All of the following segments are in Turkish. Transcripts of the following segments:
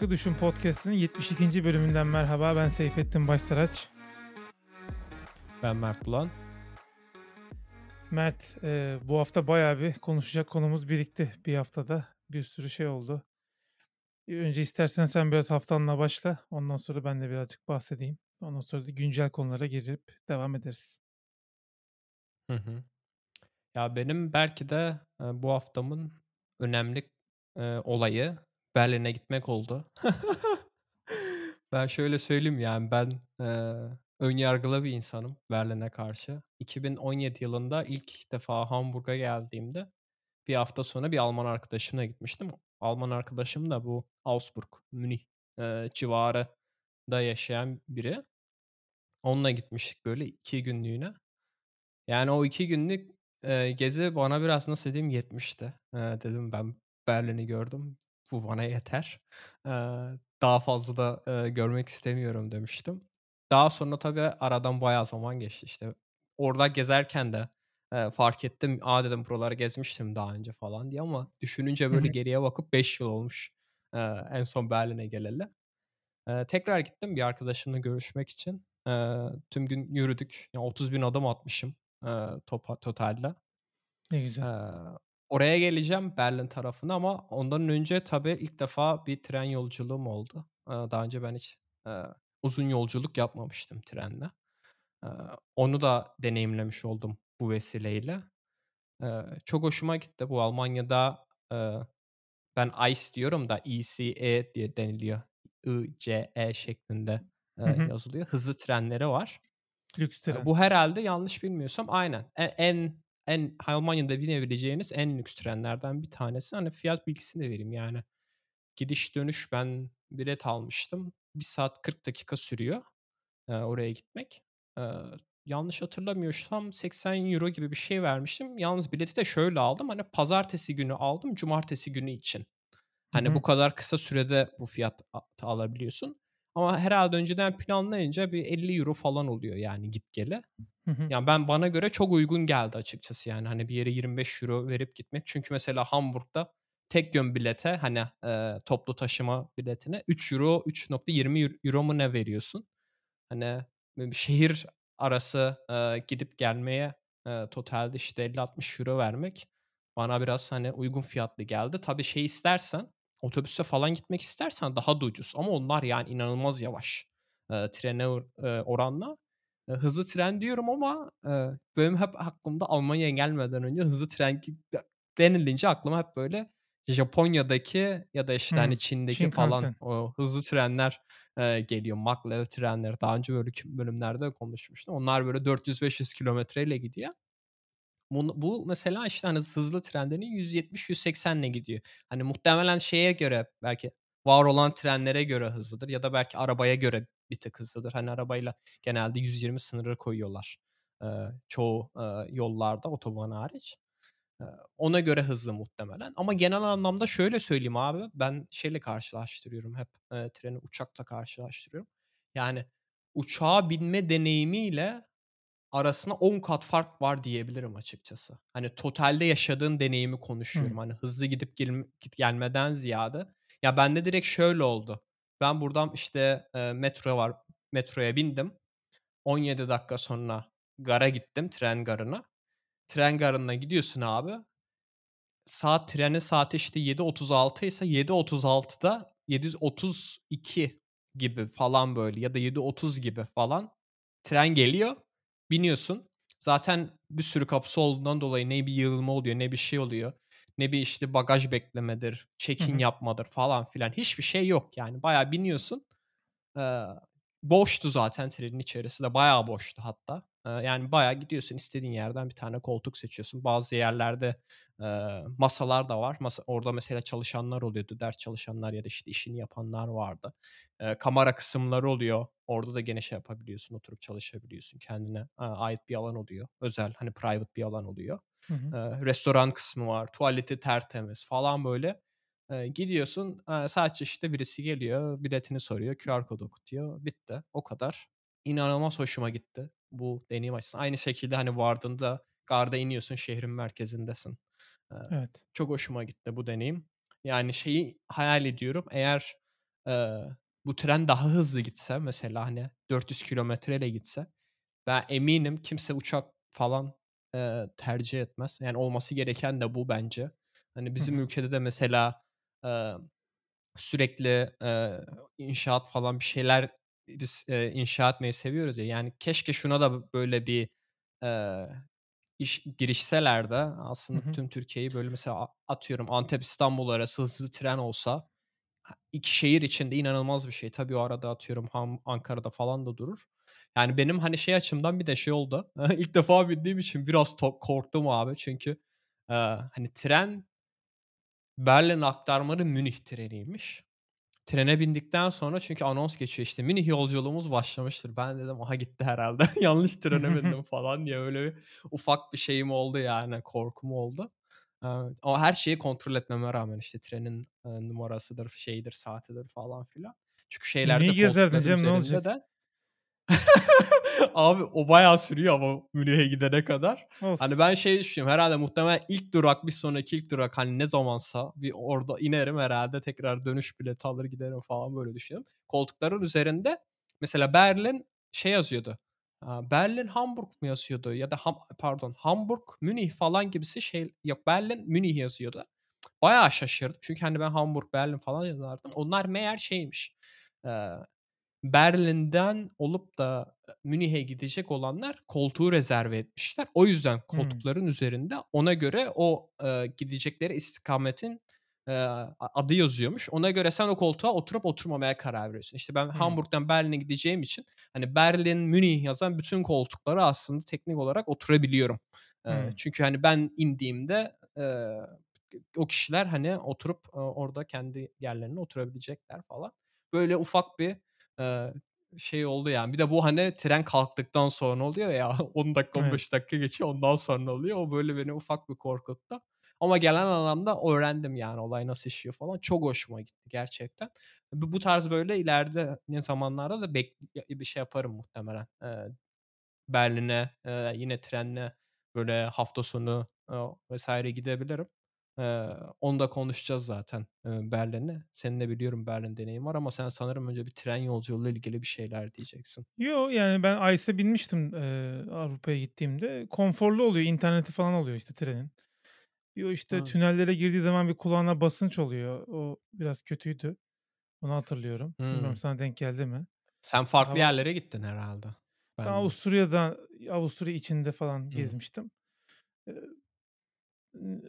Farklı Düşün Podcast'inin 72. bölümünden merhaba. Ben Seyfettin Başsaraç. Ben Mert Bulan. Mert, e, bu hafta bayağı bir konuşacak konumuz birikti bir haftada. Bir sürü şey oldu. Önce istersen sen biraz haftanla başla. Ondan sonra ben de birazcık bahsedeyim. Ondan sonra da güncel konulara girip devam ederiz. Hı hı. Ya benim belki de e, bu haftamın önemli e, olayı Berlin'e gitmek oldu. ben şöyle söyleyeyim yani ben e, ön yargılı bir insanım Berlin'e karşı. 2017 yılında ilk defa Hamburg'a geldiğimde bir hafta sonra bir Alman arkadaşımla gitmiştim. Alman arkadaşım da bu Augsburg, Münih e, civarı da yaşayan biri. Onunla gitmiştik böyle iki günlüğüne. Yani o iki günlük e, gezi bana biraz nasıl diyeyim yetmişti. E, dedim ben Berlin'i gördüm. Bu bana yeter. E, daha fazla da e, görmek istemiyorum demiştim. Daha sonra tabii aradan bayağı zaman geçti işte. Orada gezerken de e, fark ettim. Aa dedim buraları gezmiştim daha önce falan diye ama düşününce böyle geriye bakıp 5 yıl olmuş e, en son Berlin'e geleli. E, tekrar gittim bir arkadaşımla görüşmek için. E, tüm gün yürüdük. Yani 30 bin adım atmışım e, top, totalde. Ne güzel. E, oraya geleceğim Berlin tarafına ama ondan önce tabii ilk defa bir tren yolculuğum oldu. Daha önce ben hiç uzun yolculuk yapmamıştım trenle. Onu da deneyimlemiş oldum bu vesileyle. Çok hoşuma gitti. Bu Almanya'da ben ICE diyorum da ECE diye deniliyor. I-C-E şeklinde e, Hı hı. yazılıyor. Hızlı trenleri var. Lüks tren. Bu herhalde yanlış bilmiyorsam aynen. E- En en Almanya'da binebileceğiniz en lüks trenlerden bir tanesi. Hani fiyat bilgisini de vereyim yani. Gidiş dönüş ben bilet almıştım. 1 saat 40 dakika sürüyor e, oraya gitmek. E, yanlış hatırlamıyorsam 80 euro gibi bir şey vermiştim. Yalnız bileti de şöyle aldım. Hani pazartesi günü aldım, cumartesi günü için. Hani Hı hı. bu kadar kısa sürede bu fiyat alabiliyorsun. Ama herhalde önceden planlayınca bir 50 euro falan oluyor yani git gele. Hı hı. Yani ben bana göre çok uygun geldi açıkçası yani hani bir yere 25 euro verip gitmek. Çünkü mesela Hamburg'da tek yön bilete hani e, toplu taşıma biletine 3 euro 3.20 euro mu ne veriyorsun? Hani şehir arası e, gidip gelmeye e, totalde işte 50-60 euro vermek bana biraz hani uygun fiyatlı geldi. Tabii şey istersen otobüse falan gitmek istersen daha da ucuz ama onlar yani inanılmaz yavaş e, trene e, oranla. E, hızlı tren diyorum ama e, benim hep aklımda Almanya'ya gelmeden önce hızlı tren denilince aklıma hep böyle Japonya'daki ya da işte Hı, hani Çin'deki Shinkansen. falan o hızlı trenler e, geliyor. Maglev trenleri daha önce böyle bölümlerde konuşmuştum. Onlar böyle 400-500 kilometreyle gidiyor. Bu, mesela işte hani hızlı trenlerin 170-180 ile gidiyor. Hani muhtemelen şeye göre belki var olan trenlere göre hızlıdır ya da belki arabaya göre bir tık hızlıdır. Hani arabayla genelde 120 sınırı koyuyorlar. Çoğu yollarda otoban hariç. Ona göre hızlı muhtemelen. Ama genel anlamda şöyle söyleyeyim abi. Ben şeyle karşılaştırıyorum hep. E, treni uçakla karşılaştırıyorum. Yani uçağa binme deneyimiyle arasında 10 kat fark var diyebilirim açıkçası. Hani totalde yaşadığın deneyimi konuşuyorum. Hı. Hani hızlı gidip gel- git gelmeden ziyade. Ya bende direkt şöyle oldu. Ben buradan işte e, metro var. Metroya bindim. 17 dakika sonra gara gittim tren garına. Tren garına gidiyorsun abi. Saat trenin saati işte 7.36 ise 7.36'da 732 gibi falan böyle ya da 7.30 gibi falan tren geliyor. Biniyorsun. Zaten bir sürü kapısı olduğundan dolayı ne bir yığılma oluyor ne bir şey oluyor. Ne bir işte bagaj beklemedir, check-in yapmadır falan filan. Hiçbir şey yok yani. Bayağı biniyorsun. Ee, boştu zaten trenin içerisi de. Bayağı boştu hatta. Yani bayağı gidiyorsun istediğin yerden bir tane koltuk seçiyorsun. Bazı yerlerde e, masalar da var. Masa, orada mesela çalışanlar oluyordu. Ders çalışanlar ya da işte işini yapanlar vardı. Kamera kısımları oluyor. Orada da gene şey yapabiliyorsun. Oturup çalışabiliyorsun. Kendine e, ait bir alan oluyor. Özel hani private bir alan oluyor. Hı hı. Restoran kısmı var. Tuvaleti tertemiz falan böyle. Gidiyorsun e, sadece işte birisi geliyor biletini soruyor QR kodu okutuyor bitti o kadar. İnanılmaz hoşuma gitti bu deneyim açısından. Aynı şekilde hani vardığında garda iniyorsun şehrin merkezindesin. Ee, Evet. çok hoşuma gitti bu deneyim. Yani şeyi hayal ediyorum eğer eee, bu tren daha hızlı gitse mesela, hani, 400 kilometreyle gitse ben eminim kimse uçak falan, eee, tercih etmez. Yani olması gereken de bu bence. Hani, bizim hı. ülkede de mesela, eee, sürekli, eee, inşaat falan bir şeyler biz, eee, inşa etmeyi seviyoruz ya, yani keşke şuna da böyle bir, eee, iş girişseler de aslında hı. tüm Türkiye'yi böyle mesela atıyorum Antep İstanbul arası hızlı tren olsa 2 şehir içinde inanılmaz bir şey. Tabii o arada atıyorum Ham Ankara'da falan da durur. Yani benim, hani, şey açımdan bir de şey oldu. İlk defa bindiğim için biraz korktum abi. Çünkü, eee, hani, tren Berlin aktarmalı Münih treniymiş. Trene bindikten sonra çünkü anons geçiyor işte, "Münih yolculuğumuz başlamıştır." Ben dedim, "Aha gitti herhâlde. Yanlış trene bindim." falan diye öyle bir ufak bir şeyim oldu yani, korkum oldu. Ama her şeyi kontrol etmeme rağmen işte trenin, numarasıdır, şeyidir, saatidir falan filan. Çünkü şeylerde Münih'i gezerdin canım, ne olacak? de Abi o bayağı sürüyor ama Münih'e gidene kadar. Hani Olsun. ben şey düşünüyorum herhâlde muhtemelen ilk durak, bir sonraki ilk durak, hani, ne zamansa bir orada inerim herhâlde tekrar dönüş bileti alır giderim falan böyle düşünüyorum. Koltukların üzerinde mesela Berlin şey yazıyordu, Berlin Hamburg mu yazıyordu ya da Ham pardon Hamburg Münih falan gibisi şey yok Berlin Münih yazıyordu. Bayağı şaşırdım çünkü, hani, ben Hamburg Berlin falan yazardım. Onlar meğer şeymiş, eee Berlin'den olup da, Münih'e gidecek olanlar koltuğu rezerve etmişler. O yüzden koltukların üzerinde ona göre o, eee, gidecekleri istikametin, a adı yazıyormuş. Ona göre sen o koltuğa oturup oturmamaya karar veriyorsun. İşte ben Hımm. Hamburg'dan Berlin'e gideceğim için, hani, Berlin, Münih yazan bütün koltuklara aslında teknik olarak oturabiliyorum. Hımm. çünkü, hani, ben indiğimde, eee, o kişiler, hani, oturup, eee, orada kendi yerlerine oturabilecekler falan. Böyle ufak bir Eee, şey oldu yani. Bir de bu, hani, tren kalktıktan sonra oluyor ya, 10 dakika, Evet. 15 dakika geçiyor, ondan sonra oluyor. O böyle beni ufak bir korkuttu. Ama genel anlamda öğrendim yani olay nasıl işliyor falan. Çok hoşuma gitti gerçekten. Bu bu tarz böyle ileride ne zamanlarda da bek bir şey yaparım muhtemelen. Eee, Berlin'e, eee, yine trenle böyle hafta sonu, eee, vs. gidebilirim. Eee, onu da konuşacağız zaten, eee, Berlin'i. Senin de biliyorum Berlin deneyimi var ama sen sanırım önce bir tren yolculuğuyla ilgili bir şeyler diyeceksin. Yo, yani ben ICE'e binmiştim, eee, Avrupa'ya gittiğimde. Konforlu oluyor, interneti falan oluyor işte trenin. O işte Hı. tünellere girdiği zaman bir kulağına basınç oluyor. O biraz kötüydü. Onu hatırlıyorum. Bilmiyorum Hımm. sana denk geldi mi? Sen farklı Hava yerlere gittin herhâlde Ben benden. Avusturya'da Avusturya içinde falan Hımm. gezmiştim.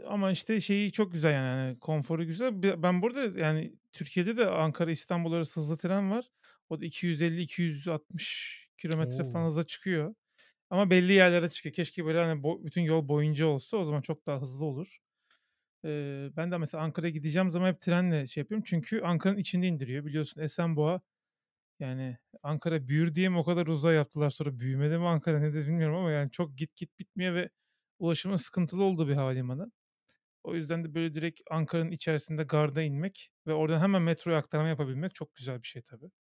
Ama işte şeyi çok güzel yani, hani, konforu güzel. Be ben burada yani Türkiye'de de Ankara İstanbul arası hızlı tren var. O da 250-260 kilometre falan hıza çıkıyor. Ama belli yerlere çıkıyor. Keşke böyle, hani, bo bütün yol boyunca olsa o zaman çok daha hızlı olur. Eee, ben de mesela Ankara'ya gideceğim zaman hep trenle şey yapıyorum. Çünkü Ankara'nın içinde indiriyor. Biliyorsun Esenboğa, yani Ankara büyür diye mi o kadar uzağa yaptılar sonra büyümedi mi Ankara nedir bilmiyorum ama yani çok git git bitmiyor ve ulaşımın sıkıntılı olduğu bir havalimanı. O yüzden de böyle direkt Ankara'nın içerisinde garda inmek ve oradan hemen metroya aktarma yapabilmek çok güzel bir şey tabii.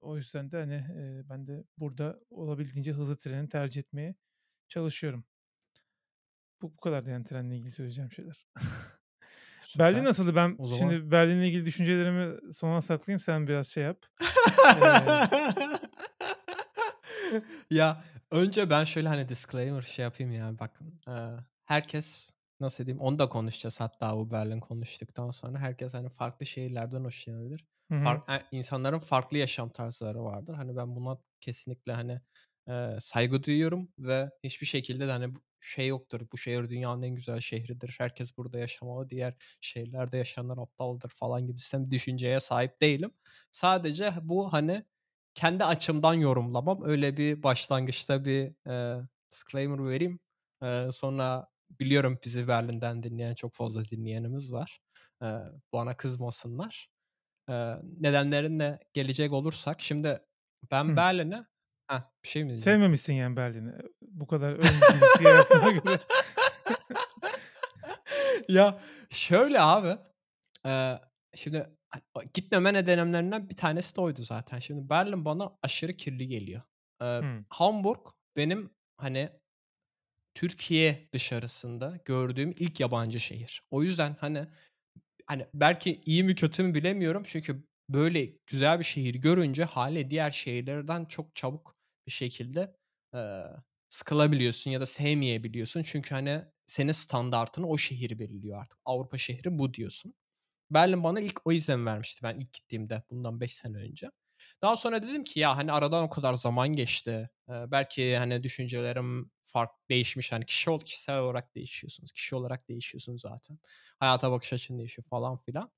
O yüzden de, hani, ben de burada olabildiğince hızlı treni tercih etmeye çalışıyorum. Bu bu kadardı yani trenle ilgili söyleyeceğim şeyler. Berlin nasıldı? Ben O zaman şimdi Berlin'le ilgili düşüncelerimi sona saklayayım, sen biraz şey yap. Eee Ya, önce ben şöyle, hani, disclaimer şey yapayım ya, bak, herkes, nasıl diyeyim, onu da konuşacağız hatta bu Berlin konuştuktan sonra. Herkes, hani, farklı şehirlerden hoşlanabilir. Fark insanların farklı yaşam tarzları vardır. Hani, ben buna kesinlikle, hani, eee, saygı duyuyorum ve hiçbir şekilde de, hani, bu şey yoktur, bu şehir dünyanın en güzel şehridir, herkes burada yaşamalı, diğer şehirlerde yaşayanlar aptaldır falan gibisinden bir düşünceye sahip değilim. Sadece bu, hani, kendi açımdan yorumlamam. Öyle bir başlangıçta bir, eee, disclaimer vereyim. Eee, sonra biliyorum bizi Berlin'den dinleyen çok fazla dinleyenimiz var. Eee, bana kızmasınlar. Eee, nedenlerine gelecek olursak şimdi ben Hıh. Berlin'e Heh, bir şey mi diyecektin? Sevmemişsin yani Berlin'i. Bu kadar ön göre. Ya, şöyle abi, eee, şimdi gitmeme nedenlerimden bir tanesi de oydu zaten. Şimdi Berlin bana aşırı kirli geliyor. Eee, Hımm. Hamburg benim, hani, Türkiye dışarısında gördüğüm ilk yabancı şehir. O yüzden, hani hani, belki iyi mi kötü mü bilemiyorum çünkü böyle güzel bir şehir görünce hâliyle diğer şehirlerden çok çabuk bir şekilde, eee, sıkılabiliyorsun ya da sevmeyebiliyorsun. Çünkü, hani, senin standardını o şehir belirliyor artık. Avrupa şehri bu diyorsun. Berlin bana ilk o izlenimi vermişti ben ilk gittiğimde bundan 5 sene önce. Daha sonra dedim ki ya, hani, aradan o kadar zaman geçti. Eee, belki, hani, düşüncelerim fark değişmiş. Hani, kişi ol kişisel olarak değişiyorsunuz. Kişi olarak değişiyorsun zaten. Hayata bakış açın değişiyor falan filan.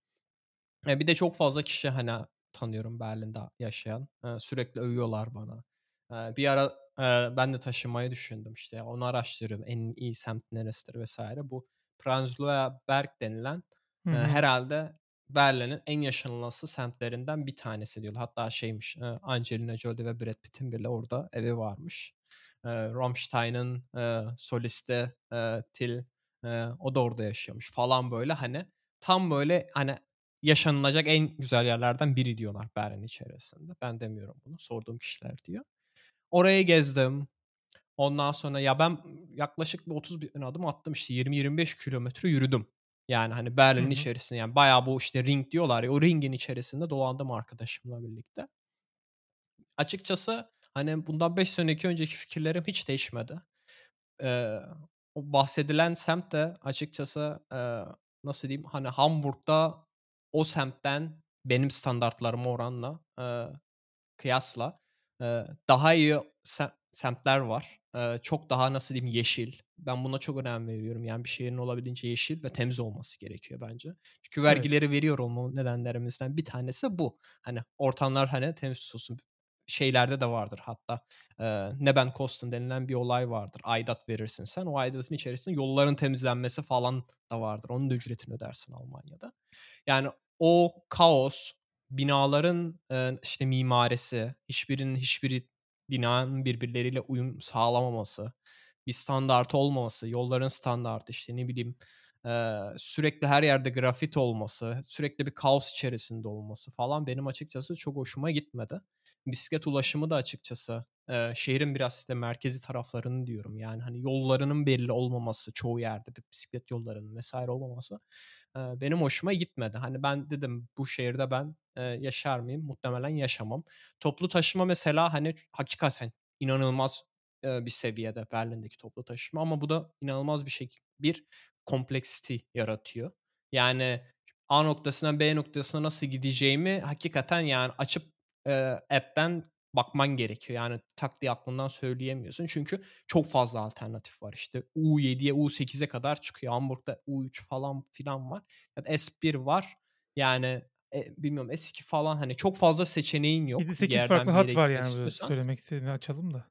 Eee, bir de çok fazla kişi, hani, tanıyorum Berlin'de yaşayan. Eee, sürekli övüyorlar bana. Eee, bir ara, eee, ben de taşınmayı düşündüm işte. Onu araştırıyorum. En iyi semt neresidir vs. Bu Prenzlauer Berg denilen, Hı eee, hı. herhâlde Berlin'in en yaşanılası semtlerinden bir tanesi diyorlar. Hatta şeymiş, Angelina Jolie ve Brad Pitt'in bile orada evi varmış. Rammstein'ın, solisti, Till, o da orada yaşıyormuş falan böyle. Hani, tam böyle, hani, yaşanılacak en güzel yerlerden biri diyorlar Berlin içerisinde. Ben demiyorum bunu, sorduğum kişiler diyor. Orayı gezdim. Ondan sonra ya ben yaklaşık bir 30 bin adım attım işte 20-25 kilometre yürüdüm. Yani, hani, Berlin'in içerisinde yani bayağı bu işte ring diyorlar ya, o ringin içerisinde dolandım arkadaşımla birlikte. Açıkçası, hani, bundan 5 seneki önceki fikirlerim hiç değişmedi. Eee, o bahsedilen semt de açıkçası, eee, nasıl diyeyim, hani, Hamburg'da o semtten benim standartlarıma oranla, eee, kıyasla, eee, daha iyi se semtler var. Çok daha nasıl diyeyim, yeşil. Ben buna çok önem veriyorum. Yani bir şehrin olabildiğince yeşil ve temiz olması gerekiyor bence. Çünkü Evet. vergileri veriyor olmamın nedenlerimizden bir tanesi bu. Hani, ortamlar, hani, temiz tutulsun. Şeylerde de vardır hatta, eee, Nebenkosten denilen bir olay vardır. Aidat verirsin sen. O aidatın içerisinde yolların temizlenmesi falan da vardır. Onun da ücretini ödersin Almanya'da. Yani o kaos, binaların, eee, işte, mimarisi, hiçbirinin hiçbiri binanın birbirleriyle uyum sağlamaması, bir standartı olmaması, yolların standartı, işte, ne bileyim, sürekli her yerde grafiti olması, sürekli bir kaos içerisinde olması falan benim açıkçası çok hoşuma gitmedi. Bisiklet ulaşımı da açıkçası, şehrin biraz işte merkezi taraflarını diyorum. Yani, hani, yollarının belli olmaması çoğu yerde, bi bisiklet yollarının vs. olmaması, benim hoşuma gitmedi. Hani, ben dedim bu şehirde ben, yaşar mıyım? Muhtemelen yaşamam. Toplu taşıma mesela, hani, hakikaten inanılmaz, bir seviyede Berlin'deki toplu taşıma ama bu da inanılmaz bir şek bir complexity yaratıyor. Yani A noktasından B noktasına nasıl gideceğimi hakikaten, yani, açıp, eee, app'ten bakman gerekiyor. Yani tak diye aklından söyleyemiyorsun. Çünkü çok fazla alternatif var. İşte U7'ye, U8'e kadar çıkıyor. Hamburg'da U3 falan filan var. Ya S1 var. Yani, eee, bilmiyorum S2 falan, hani, çok fazla seçeneğin yok bir sekiz farklı hat var yani istiyorsan. söylemek istediğini açalım da.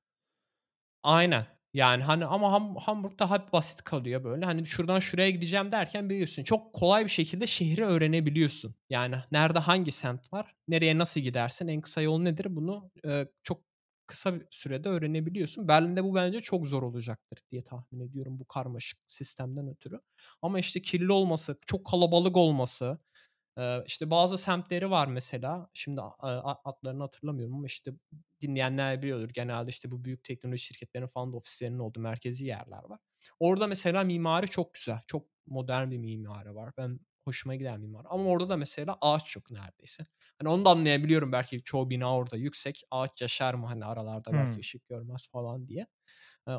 Aynen. Yani, hani, ama Ham Hamburg daha basit kalıyor böyle. Hani, şuradan şuraya gideceğim derken biliyorsun çok kolay bir şekilde şehri öğrenebiliyorsun. Yani, nerede hangi semt var, nereye nasıl gidersin, en kısa yol nedir bunu, eee, çok kısa bir sürede öğrenebiliyorsun. Berlin'de bu bence çok zor olacaktır diye tahmin ediyorum bu karmaşık sistemden ötürü. Ama, işte, kirli olması, çok kalabalık olması, eee, işte, bazı semtleri var mesela, şimdi, adlarını hatırlamıyorum ama, işte, dinleyenler biliyordur. Genelde, işte, bu büyük teknoloji şirketlerinin falan da ofislerinin olduğu merkezi yerler var. Orada mesela mimari çok güzel, çok modern bir mimari var. Ben hoşuma giden mimari ama orada da mesela ağaç yok neredeyse. Hani, onu da anlayabiliyorum belki çoğu bina orada yüksek, ağaç yaşar mı, hani, aralarda belki Hımm. ışık görmez falan diye.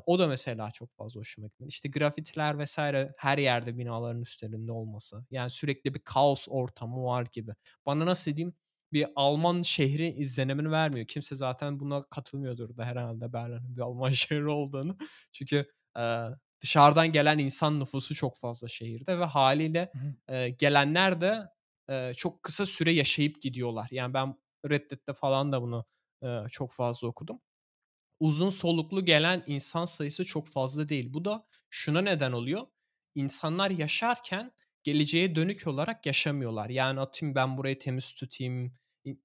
O da mesela çok fazla hoşuma gitmedi. İşte, grafitiler vs. her yerde binaların üstlerinde olması, yani, sürekli bir kaos ortamı var gibi. Bana nasıl diyeyim, bir Alman şehri izlenimini vermiyor. Kimse zaten buna katılmıyordur da herhâlde Berlin'in bir Alman şehri olduğunu. Çünkü, eee, dışarıdan gelen insan nüfusu çok fazla şehirde ve hı. eee, gelenler de, eee, çok kısa süre yaşayıp gidiyorlar. Yani, ben Reddit'te falan da bunu, eee, çok fazla okudum. Uzun soluklu gelen insan sayısı çok fazla değil. Bu da şuna neden oluyor: İnsanlar yaşarken geleceğe dönük olarak yaşamıyorlar. Yani, atıyorum ben burayı temiz tutayım,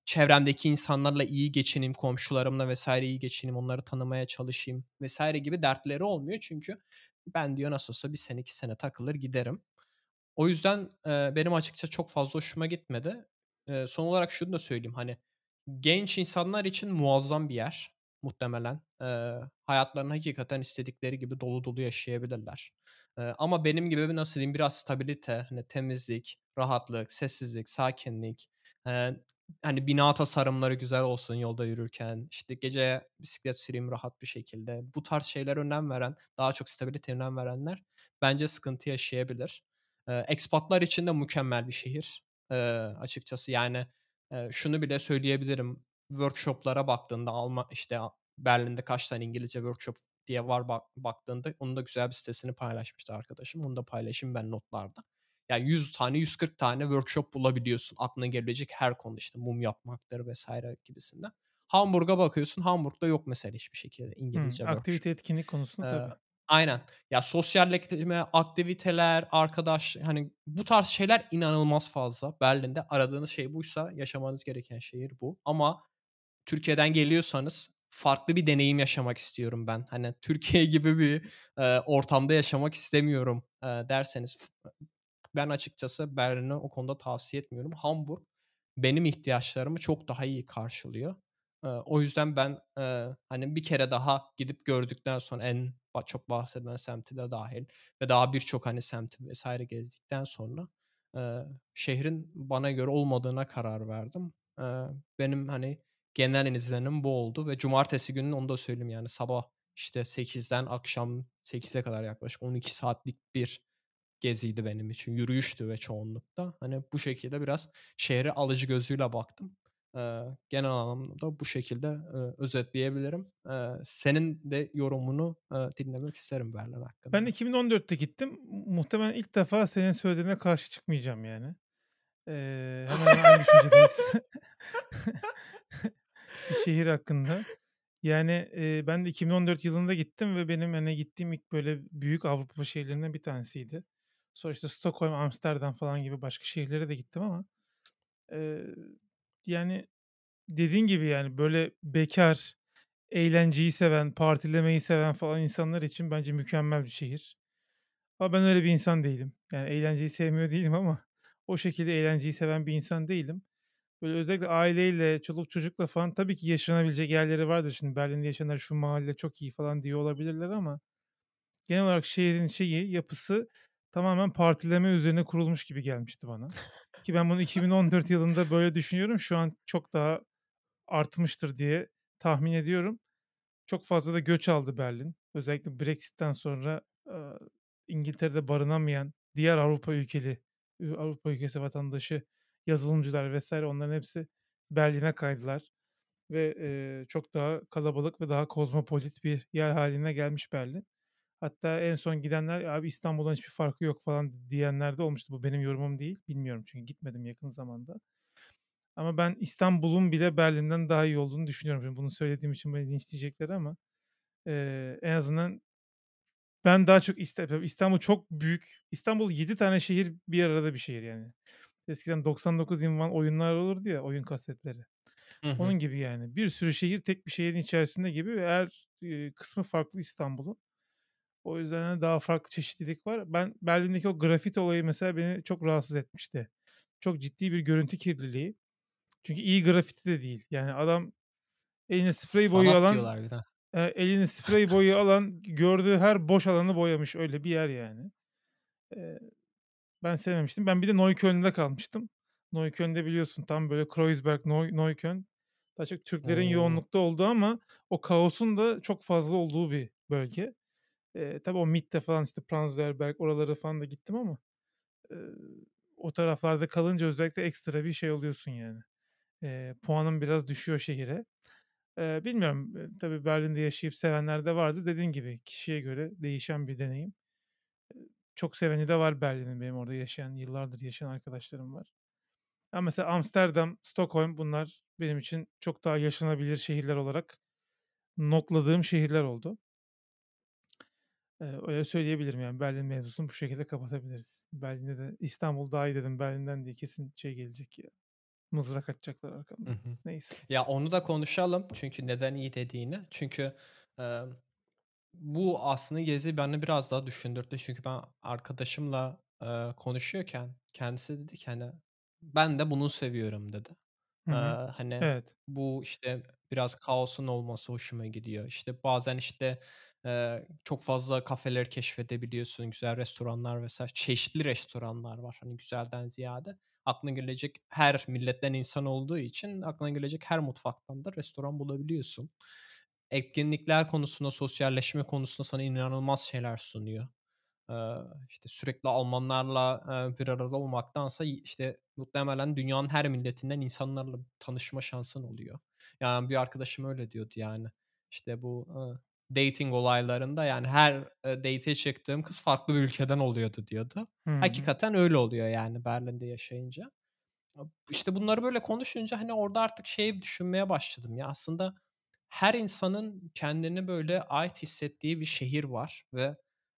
çevremdeki insanlarla iyi geçineyim, komşularımla vs. iyi geçineyim, onları tanımaya çalışayım vs. gibi dertleri olmuyor. Çünkü ben diyor nasıl olsa 1 sene 2 sene takılır giderim. O yüzden, eee, benim açıkçası çok fazla hoşuma gitmedi. Eee, son olarak şunu da söyleyeyim, hani, genç insanlar için muazzam bir yer muhtemelen. Eee, hayatlarını hakikaten istedikleri gibi dolu dolu yaşayabilirler. Eee, ama benim gibi bir nasıl diyeyim, biraz stabilite, hani, temizlik, rahatlık, sessizlik, sakinlik, eee, hani bina tasarımları güzel olsun yolda yürürken, işte gece bisiklet süreyim rahat bir şekilde. Bu tarz şeylere önem veren, daha çok stabiliteye önem verenler bence sıkıntı yaşayabilir. Eee, expat'lar için de mükemmel bir şehir, eee, açıkçası. Yani, eee, şunu bile söyleyebilirim, workshop'lara baktığında Alma işte, Berlin'de kaç tane İngilizce workshop diye var bak baktığında onun da güzel bir sitesini paylaşmıştı arkadaşım. Onu da paylaşayım ben notlarda. Yani 100 tane, 140 tane workshop bulabiliyorsun aklına gelebilecek her konuda. işte mum yapmaktır vs. gibisinden. Hamburg'a bakıyorsun, Hamburg'da yok mesela hiçbir şekilde. İngilizce workshop. Aktivite, etkinlik konusunda Eee, tabii. aynen. Ya sosyalleştirme, aktiviteler, arkadaş hani bu tarz şeyler inanılmaz fazla Berlin'de. Aradığınız şey buysa yaşamanız gereken şehir bu. Ama Türkiye'den geliyorsanız farklı bir deneyim yaşamak istiyorum ben. Hani Türkiye gibi bir, eee, ortamda yaşamak istemiyorum, eee, derseniz ben açıkçası Berlin'i o konuda tavsiye etmiyorum. Hamburg benim ihtiyaçlarımı çok daha iyi karşılıyor. O yüzden ben, eee, hani bir kere daha gidip gördükten sonra en çok bahsedilen semti de dâhil ve daha birçok hani semti vs. gezdikten sonra, eee, şehrin bana göre olmadığına karar verdim. Eee, benim hani genel izlenim bu oldu ve cumartesi günü onu da söyleyeyim yani sabah işte 8'den akşam 8'e kadar yaklaşık 12 saatlik bir geziydi benim için. Yürüyüştü ve çoğunlukta. Hani bu şekilde biraz şehre alıcı gözüyle baktım. Eee, genel anlamda bu şekilde, eee, özetleyebilirim. Eee, senin de yorumunu, eee, dinlemek isterim Berlin Ben hakkında. 2014'te gittim. Mu muhtemelen ilk defa senin söylediğine karşı çıkmayacağım yani. Hemen hemen aynı düşüncedeyiz. Şehir hakkında. Yani, eee, ben de 2014 yılında gittim ve benim, hani, gittiğim ilk böyle büyük Avrupa şehirlerinden bir tanesiydi. Sonra işte Stockholm, Amsterdam falan gibi başka şehirlere de gittim ama, eee, yani dediğin gibi yani böyle bekâr, eğlenceyi seven, partilemeyi seven falan insanlar için bence mükemmel bir şehir. Ama ben öyle bir insan değilim. Yani eğlenceyi sevmiyor değilim ama o şekilde eğlenceyi seven bir insan değilim. Böyle özellikle aileyle, çoluk çocukla falan tabii ki yaşanabilecek yerleri vardır. Şimdi Berlin'de yaşayanlar şu mahalle çok iyi falan diyor olabilirler ama genel olarak şehrin şeyi, yapısı tamamen partileme üzerine kurulmuş gibi gelmişti bana. Ki ben bunu 2014 yılında böyle düşünüyorum. Şu an çok daha artmıştır diye tahmin ediyorum. Çok fazla da göç aldı Berlin. Özellikle Brexit'ten sonra, İngiltere'de barınamayan diğer Avrupa ülkeli, Avrupa ülkesi vatandaşı, yazılımcılar vs. onların hepsi Berlin'e kaydılar ve, eee, çok daha kalabalık ve daha kozmopolit bir yer hâline gelmiş Berlin. Hatta en son gidenler "Abi İstanbul'dan hiçbir farkı yok." falan diyenler de olmuştu. Bu benim yorumum değil. Bilmiyorum çünkü gitmedim yakın zamanda. Ama ben İstanbul'un bile Berlin'den daha iyi olduğunu düşünüyorum. Şimdi bunu söylediğim için beni linçleyecekler ama, eee, en azından ben daha çok iste tabii İstanbul çok büyük. İstanbul 7 tane şehir bir arada bir şehir yani. Eskiden 99 Invan oyunlar olurdu ya, oyun kasetleri. Hı Onun gibi yani. Bir sürü şehir tek bir şehrin içerisinde gibi ve her, kısmı farklı İstanbul'un. O yüzden, hani, daha farklı çeşitlilik var. Ben Berlin'deki o grafiti olayı mesela beni çok rahatsız etmişti. Çok ciddi bir görüntü kirliliği. Çünkü iyi grafiti de değil. Yani adam eline sprey boyu Sanat alan, eee, eline sprey boyu alan gördüğü her boş alanı boyamış. Öyle bir yer yani. Eee, ben sevmemiştim. Ben bir de Neukölln'de kalmıştım. Neukölln'de biliyorsun tam böyle Kreuzberg, Neu Neukölln daha çok Türklerin O! yoğunlukta olduğu ama o kaosun da çok fazla olduğu bir bölge. Eee, tabii o Mitte falan işte Prenzlauer oralara falan da gittim ama, eee, o taraflarda kalınca özellikle ekstra bir şey oluyorsun yani. Eee, puanın biraz düşüyor şehire. Eee, bilmiyorum, eee, tabii Berlin'de yaşayıp sevenler de vardır. Dediğin gibi kişiye göre değişen bir deneyim. Çok seveni de var Berlin'in. Benim orada yaşayan, yıllardır yaşayan arkadaşlarım var. Ama mesela Amsterdam, Stockholm bunlar benim için çok daha yaşanabilir şehirler olarak notladığım şehirler oldu. Eee, öyle söyleyebilirim yani Berlin mevzusunu bu şekilde kapatabiliriz. Berlin'de de İstanbul daha iyi dedim Berlin'den diye kesin şey gelecek ya, mızrak atacaklar Hı hı. Neyse. Ya onu da konuşalım çünkü neden iyi dediğini. Çünkü, emm, bu aslında gezi beni biraz daha düşündürttü. Çünkü ben arkadaşımla, eee, konuşuyorken kendisi dedi ki, hani, "Ben de bunu seviyorum." dedi. Hı hani, Evet. bu, işte, biraz kaosun olması hoşuma gidiyor. İşte, bazen, işte, eee, çok fazla kafeler keşfedebiliyorsun, güzel restoranlar vs. çeşitli restoranlar var, hani, güzelden ziyade. aklına gelecek her milletten insan olduğu için aklına gelecek her mutfaktan da restoran bulabiliyorsun. Etkinlikler konusunda, sosyalleşme konusunda sana inanılmaz şeyler sunuyor. Eee, işte, sürekli Almanlarla, bir arada olmaktansa işte, muhtemelen dünyanın her milletinden insanlarla tanışma şansın oluyor. Yani, bir arkadaşım öyle diyordu, yani. İşte, bu, dating olaylarında, yani, her, eee, date'e çıktığım kız farklı bir ülkeden oluyordu diyordu. Hımm. Hakikaten öyle oluyor, yani, Berlin'de yaşayınca. İşte, bunları böyle konuşunca, hani, orada artık şeyi düşünmeye başladım. Ya, aslında her insanın kendini böyle ait hissettiği bir şehir var ve,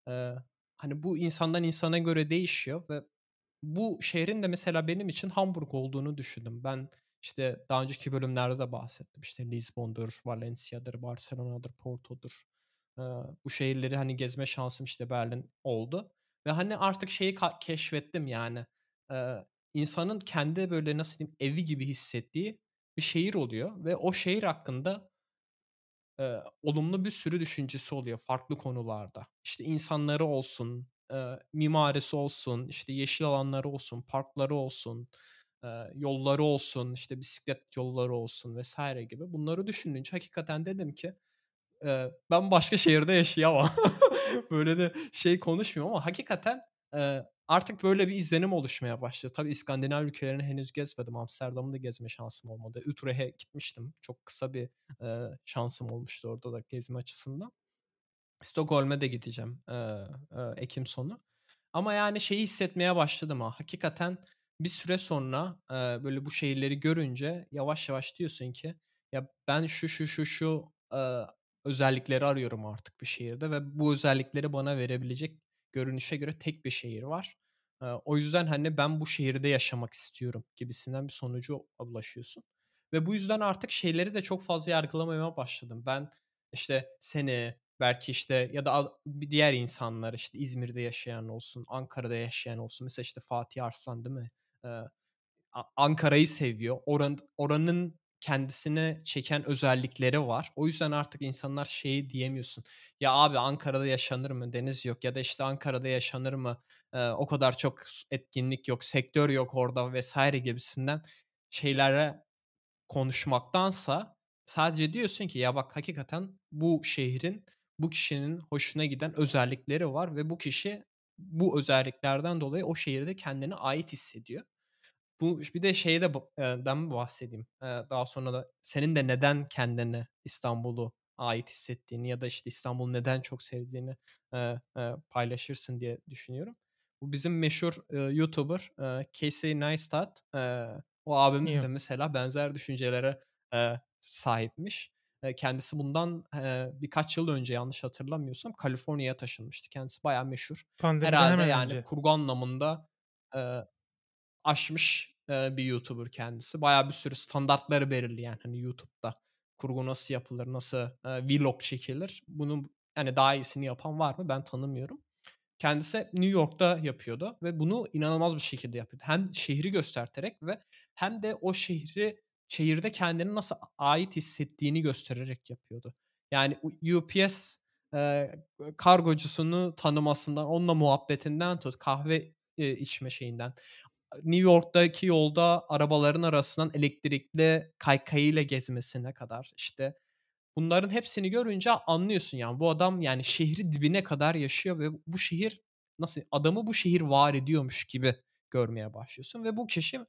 eee, hani, bu insandan insana göre değişiyor ve bu şehrin de mesela benim için Hamburg olduğunu düşündüm. Ben, işte, daha önceki bölümlerde de bahsettim. İşte, Lizbon'dur, Valencia'dır, Barcelona'dır, Porto'dur. Eee, bu şehirleri, hani, gezme şansım, işte, Berlin oldu ve, hani, artık şeyi keşfettim, yani, eee, insanın kendi, böyle, nasıl diyeyim, evi gibi hissettiği bir şehir oluyor ve o şehir hakkında Eee, olumlu bir sürü düşüncesi oluyor farklı konularda. İşte insanları olsun, eee, mimarisi olsun, işte yeşil alanları olsun, parkları olsun, eee, yolları olsun, işte bisiklet yolları olsun vesaire gibi. Bunları düşününce hakikaten dedim ki, eee, ben başka şehirde yaşayamam. Böyle de şey konuşmuyorum ama hakikaten, eee, artık böyle bir izlenim oluşmaya başladı. Tabii İskandinav ülkelerini henüz gezmedim. Amsterdam'ı da gezme şansım olmadı. Utrecht'e gitmiştim. Çok kısa bir, eee, şansım olmuştu orada da gezme açısından. Stockholm'e de gideceğim, eee, eee, ekim sonu. Ama yani şeyi hissetmeye başladım ha, hakikaten bir süre sonra, eee, böyle bu şehirleri görünce yavaş yavaş diyorsun ki ya ben şu, şu, şu, şu, eee, özellikleri arıyorum artık bir şehirde ve bu özellikleri bana verebilecek görünüşe göre tek bir şehir var. O yüzden, hani, ben bu şehirde yaşamak istiyorum gibisinden bir sonucu ulaşıyorsun ve bu yüzden artık şeyleri de çok fazla yargılamamaya başladım. Ben, işte, seni, Belki, işte, ya da diğer insanlar, işte, İzmir'de yaşayan olsun, Ankara'da yaşayan olsun. Mesela, işte, Fatih Arslan, değil mi? Ankara'yı seviyor. Oran oranın kendisine çeken özellikleri var. O yüzden artık insanlar şeyi diyemiyorsun. "Ya, abi Ankara'da yaşanır mı? Deniz yok." ya da, işte, "Ankara'da yaşanır mı? Eee, o kadar çok etkinlik yok, sektör yok orada." vs. gibisinden şeylere konuşmaktansa sadece diyorsun ki ya bak hakikaten bu şehrin, bu kişinin hoşuna giden özellikleri var ve bu kişi bu özelliklerden dolayı o şehirde kendine ait hissediyor. Bu bir de şeyde den bahsedeyim. Daha sonra da senin de neden kendine İstanbul'u ait hissettiğini ya da, işte, İstanbul'u neden çok sevdiğini, paylaşırsın diye düşünüyorum. Bu bizim meşhur, YouTuber, Casey Neistat, o abimiz de mesela benzer düşüncelere, sahipmiş. Kendisi bundan, birkaç yıl önce yanlış hatırlamıyorsam Kaliforniya'ya taşınmıştı. Kendisi bayağı meşhur. Pandemiden Herhâlde hemen yani önce. kurgu anlamında, aşmış, eee, bir YouTuber kendisi. Bayağı bir sürü standartları belirleyen, hani, YouTube'da kurgu nasıl yapılır, nasıl, eee, vlog çekilir, bunun, hani, daha iyisini yapan var mı ben tanımıyorum. Kendisi New York'ta yapıyordu ve bunu inanılmaz bir şekilde yapıyordu. Hem şehri gösterterek ve hem de o şehri şehirde kendini nasıl ait hissettiğini göstererek yapıyordu. Yani UPS, eee, kargocusunu tanımasından, onunla muhabbetinden tut, kahve, eee, içme şeyinden, New York'taki yolda arabaların arasından elektrikli kaykayıyla gezmesine kadar, işte, bunların hepsini görünce anlıyorsun, yani, bu adam, yani, şehri dibine kadar yaşıyor ve bu şehir nasıl adamı bu şehir var ediyormuş gibi görmeye başlıyorsun ve bu kişi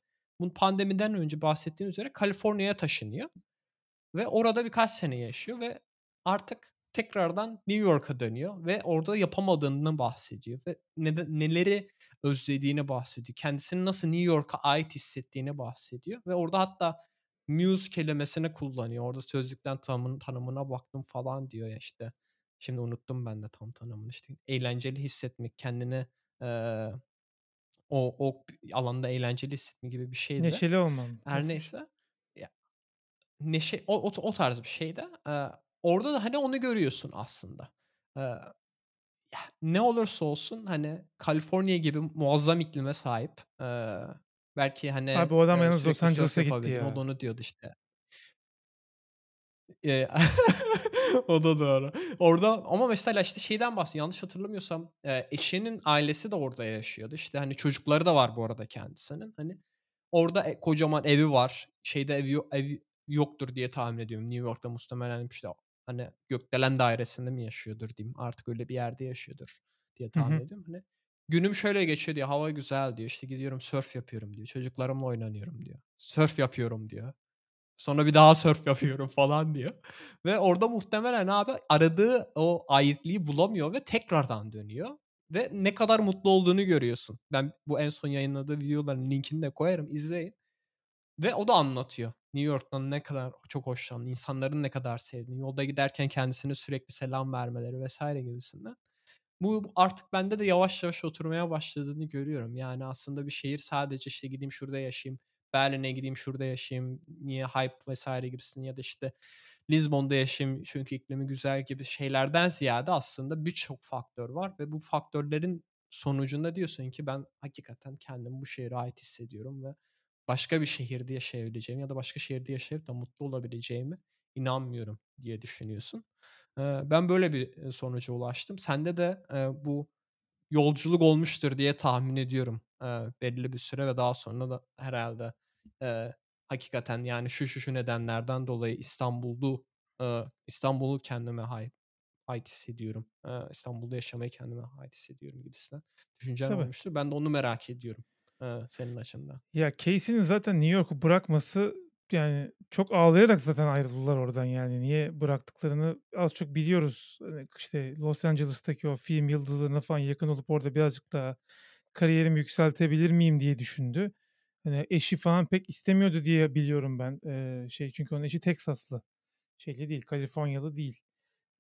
bu pandemiden önce bahsettiğim üzere Kaliforniya'ya taşınıyor. Ve orada birkaç sene yaşıyor ve artık tekrardan New York'a dönüyor ve orada yapamadığından bahsediyor ve nede neleri özlediğini bahsediyor. Kendisini nasıl New York'a ait hissettiğini bahsediyor ve orada hatta muse kelimesini kullanıyor. Orada sözlükten tanımın tanımına baktım falan diyor ya işte. Şimdi unuttum ben de tam tanımını işte. Eğlenceli hissetmek, kendini, eee, o o alanda eğlenceli hissetmek gibi bir şeydi. Neşeli olman. Her neyse. Neşe o o o tarz bir şeydi. Eee, orada da, hani, onu görüyorsun aslında. Ya, ne olursa olsun, hani, Kaliforniya gibi muazzam iklime sahip, eee, belki, Abi hani, o adam eee, yalnız Los sörf Angeles'a gitti o da ya. onu diyordu işte. Eee, o da doğru. Orada ama mesela, işte, şeyden bahsediyor, yanlış hatırlamıyorsam, eşinin ailesi de orada yaşıyordu. İşte, hani, çocukları da var bu arada kendisinin. Hani Orada, eee, kocaman evi var. Şeyde evi ev yoktur diye tahmin ediyorum. New York'ta muhtemelen, işte, hani, gökdelen dairesinde mi yaşıyordur diyeyim, artık öyle bir yerde yaşıyordur diye tahmin hı. ediyorum. Hani, günüm şöyle geçiyor diyor, hava güzel diyor, işte, gidiyorum sörf yapıyorum diyor, çocuklarımla oynanıyorum diyor, sörf yapıyorum diyor. Sonra bir daha sörf yapıyorum falan diyor ve orada muhtemelen abi aradığı o aitliği bulamıyor ve tekrardan dönüyor ve ne kadar mutlu olduğunu görüyorsun. Ben bu en son yayınladığı videoların linkini de koyarım, izleyin ve o da anlatıyor. New York'tan ne kadar çok hoşlandığını, insanların ne kadar sevdiğini, yolda giderken kendisine sürekli selam vermeleri vs. gibisinden. Bu artık bende de yavaş yavaş oturmaya başladığını görüyorum. Yani aslında bir şehir sadece, işte, gideyim şurada yaşayayım, Berlin'e gideyim şurada yaşayayım, niye hype vs. gibisinden ya da, işte, Lizbon'da yaşayayım çünkü iklimi güzel gibi şeylerden ziyade aslında birçok faktör var ve bu faktörlerin sonucunda diyorsun ki ben hakikaten kendimi bu şehre ait hissediyorum ve başka bir şehirde yaşayabileceğim ya da başka şehirde yaşayıp da mutlu olabileceğime inanmıyorum diye düşünüyorsun. Ben böyle bir, sonuca ulaştım. Sende de, bu yolculuk olmuştur diye tahmin ediyorum, belli bir süre ve daha sonra da herhâlde, eee, hakikaten, yani, şu, şu, şu nedenlerden dolayı İstanbul'du eee, İstanbul'u kendime ait ait hissediyorum. İstanbul'da yaşamayı kendime ait hissediyorum gibisinden düşüncen Tabii. olmuştur. Ben de onu merak ediyorum, senin açından. Ya, Casey'nin zaten New York'u bırakması, yani, çok ağlayarak zaten ayrıldılar oradan, yani. Niye bıraktıklarını az çok biliyoruz. Hani, işte, Los Angeles'taki o film yıldızlarına falan yakın olup orada birazcık daha kariyerimi yükseltebilir miyim diye düşündü. Hani, eşi falan pek istemiyordu diye biliyorum ben. Eee, şey çünkü onun eşi Teksaslı. Şeyli değil, Kaliforniyalı değil.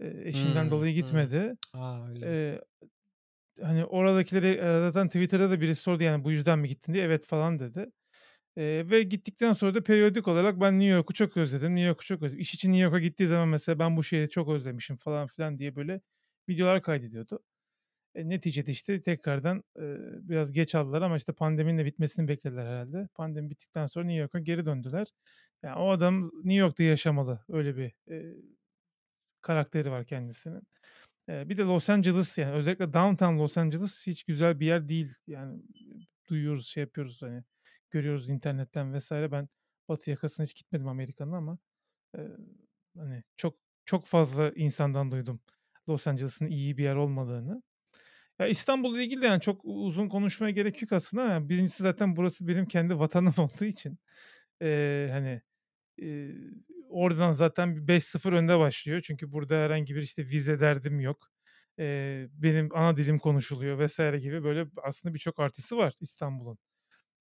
Eee, eşinden Hımm, dolayı gitmedi. A, öyle. Eee, hani, oradakileri, zaten Twitter'da da birisi sordu, yani, "Bu yüzden mi gittin?" diye. "Evet." falan dedi. Eee, ve gittikten sonra da periyodik olarak "Ben New York'u çok özledim, New York'u çok özledim." İş için New York'a gittiği zaman mesela "Ben bu şehri çok özlemişim." falan filan diye böyle videolar kaydediyordu. E, neticede, işte, tekrardan, eee, biraz geç aldılar ama, işte, pandeminin de bitmesini beklediler herhâlde. Pandemi bittikten sonra New York'a geri döndüler. Ya, o adam New York'ta yaşamalı. Öyle bir, eee, karakteri var kendisinin. Bir de Los Angeles, yani, özellikle downtown Los Angeles hiç güzel bir yer değil. Yani, duyuyoruz, şey yapıyoruz, hani, görüyoruz internetten vs. Ben batı yakasına hiç gitmedim Amerika'nın ama, eee, hani, çok çok fazla insandan duydum Los Angeles'ın iyi bir yer olmadığını. Ya, İstanbul'la ilgili de, yani, çok uzun konuşmaya gerek yok aslında ama 1'incisi zaten burası benim kendi vatanım olduğu için, eee, hani, eee, oradan zaten bir 5-0 önde başlıyor. Çünkü burada herhangi bir, işte, vize derdim yok. Eee, benim ana dilim konuşuluyor vs. gibi böyle aslında birçok artısı var İstanbul'un.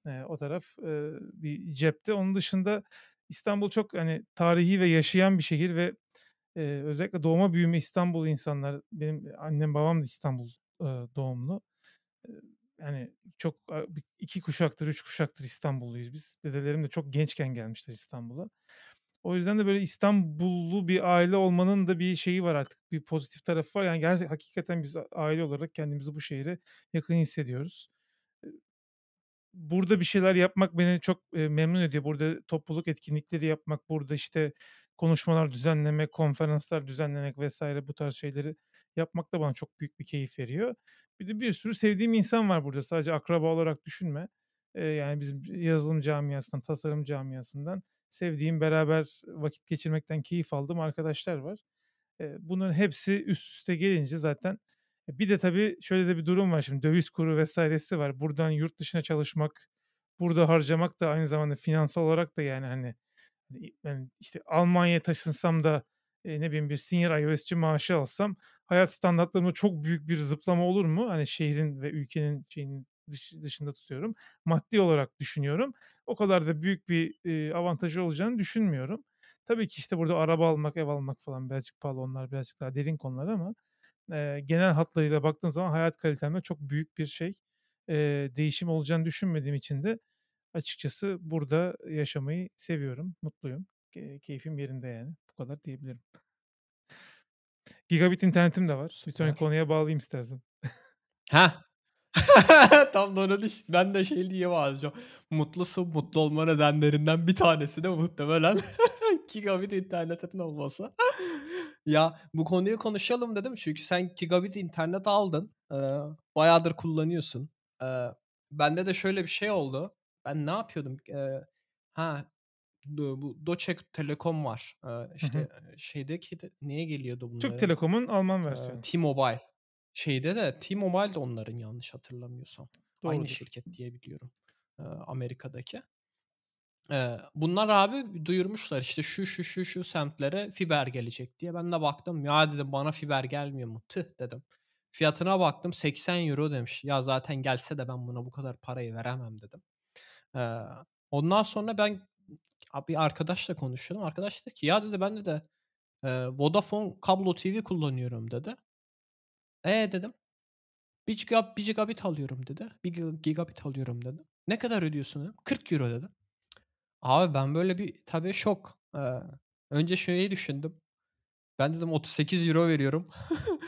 Eee, o taraf, eee, bir cepte. Onun dışında İstanbul çok, hani, tarihi ve yaşayan bir şehir ve, eee, özellikle doğma büyüme İstanbullu insanlar benim annem babam da İstanbul, eee, doğumlu. Eee, yani, çok, 2 kuşaktır, 3 kuşaktır İstanbulluyuz biz. Dedelerim de çok gençken gelmişler İstanbul'a. O yüzden de böyle İstanbullu bir aile olmanın da bir şeyi var artık, bir pozitif tarafı var. Yani, gerçek hakikaten biz aile olarak kendimizi bu şehre yakın hissediyoruz. Burada bir şeyler yapmak beni çok, memnun ediyor. Burada topluluk etkinlikleri yapmak, burada, işte, konuşmalar düzenlemek, konferanslar düzenlemek vs. bu tarz şeyleri yapmak da bana çok büyük bir keyif veriyor. Bir de bir sürü sevdiğim insan var burada. Sadece akraba olarak düşünme. Yani, bizim yazılım camiasından, tasarım camiasından sevdiğim, beraber vakit geçirmekten keyif aldığım arkadaşlar var. Eee, bunların hepsi üst üste gelince zaten e, bir de tabii şöyle de bir durum var şimdi döviz kuru vs.'si var. Buradan yurt dışına çalışmak, burada harcamak da aynı zamanda finansal olarak da, yani, hani, i ben, işte, Almanya'ya taşınsam da, eee, ne bileyim bir senior iOS'ci maaşı alsam hayat standartlarımda çok büyük bir zıplama olur mu? Hani, şehrin ve ülkenin şeyinin dış dışında tutuyorum. Maddi olarak düşünüyorum. O kadar da büyük bir, eee, avantajı olacağını düşünmüyorum. Tabii ki, işte, burada araba almak, ev almak falan birazcık pahalı. Onlar birazcık daha derin konular ama, eee, genel hatlarıyla baktığın zaman hayat kalitemde çok büyük bir şey, eee, değişim olacağını düşünmediğim için de açıkçası burada yaşamayı seviyorum, mutluyum. Eee, keyfim yerinde, yani. Bu kadar diyebilirim. Gigabit internetim de var. Bir sonraki Süper. konuya bağlayayım istersen. Heh. Tam da onu düş ben de şey diye bağlayacağım. Mutlusun, mutlu olma nedenlerinden bir tanesi de muhtemelen gigabit internetin olması. Ya, bu konuyu konuşalım dedim çünkü sen gigabit internet aldın. Eee, bayağıdır kullanıyorsun. Eee, bende de şöyle bir şey oldu. Ben ne yapıyordum? Eee, ha, bu Deutsche Telekom var. Hı işte, hı. eee, şeydeki de neye geliyordu Türk bunların? Telekom'un Alman versiyonu. T-Mobile. Şeyde de T-Mobile de onların yanlış hatırlamıyorsam. Aynı Doğrudur. şirket diye biliyorum, eee, Amerika'daki. Eee, bunlar abi duyurmuşlar işte şu, şu, şu, şu semtlere fiber gelecek diye. Ben de baktım ya dedim bana fiber gelmiyor mu? Tüh dedim. Fiyatına baktım €80 demiş. Ya zaten gelse de ben buna bu kadar parayı veremem dedim. Eee, ondan sonra ben bir arkadaşla konuşuyordum. Arkadaş dedi ki ya dedi ben dedi, eee, Vodafone kablo TV kullanıyorum dedi. "E?" dedim. "1 giga 1 gigabit alıyorum." dedi. "1 giga gigabit alıyorum." dedi. "Ne kadar ödüyorsun?" dedim. €40 dedi. Abi ben böyle bir tabii şok. Eee, önce şeyi düşündüm. Ben dedim €38 veriyorum.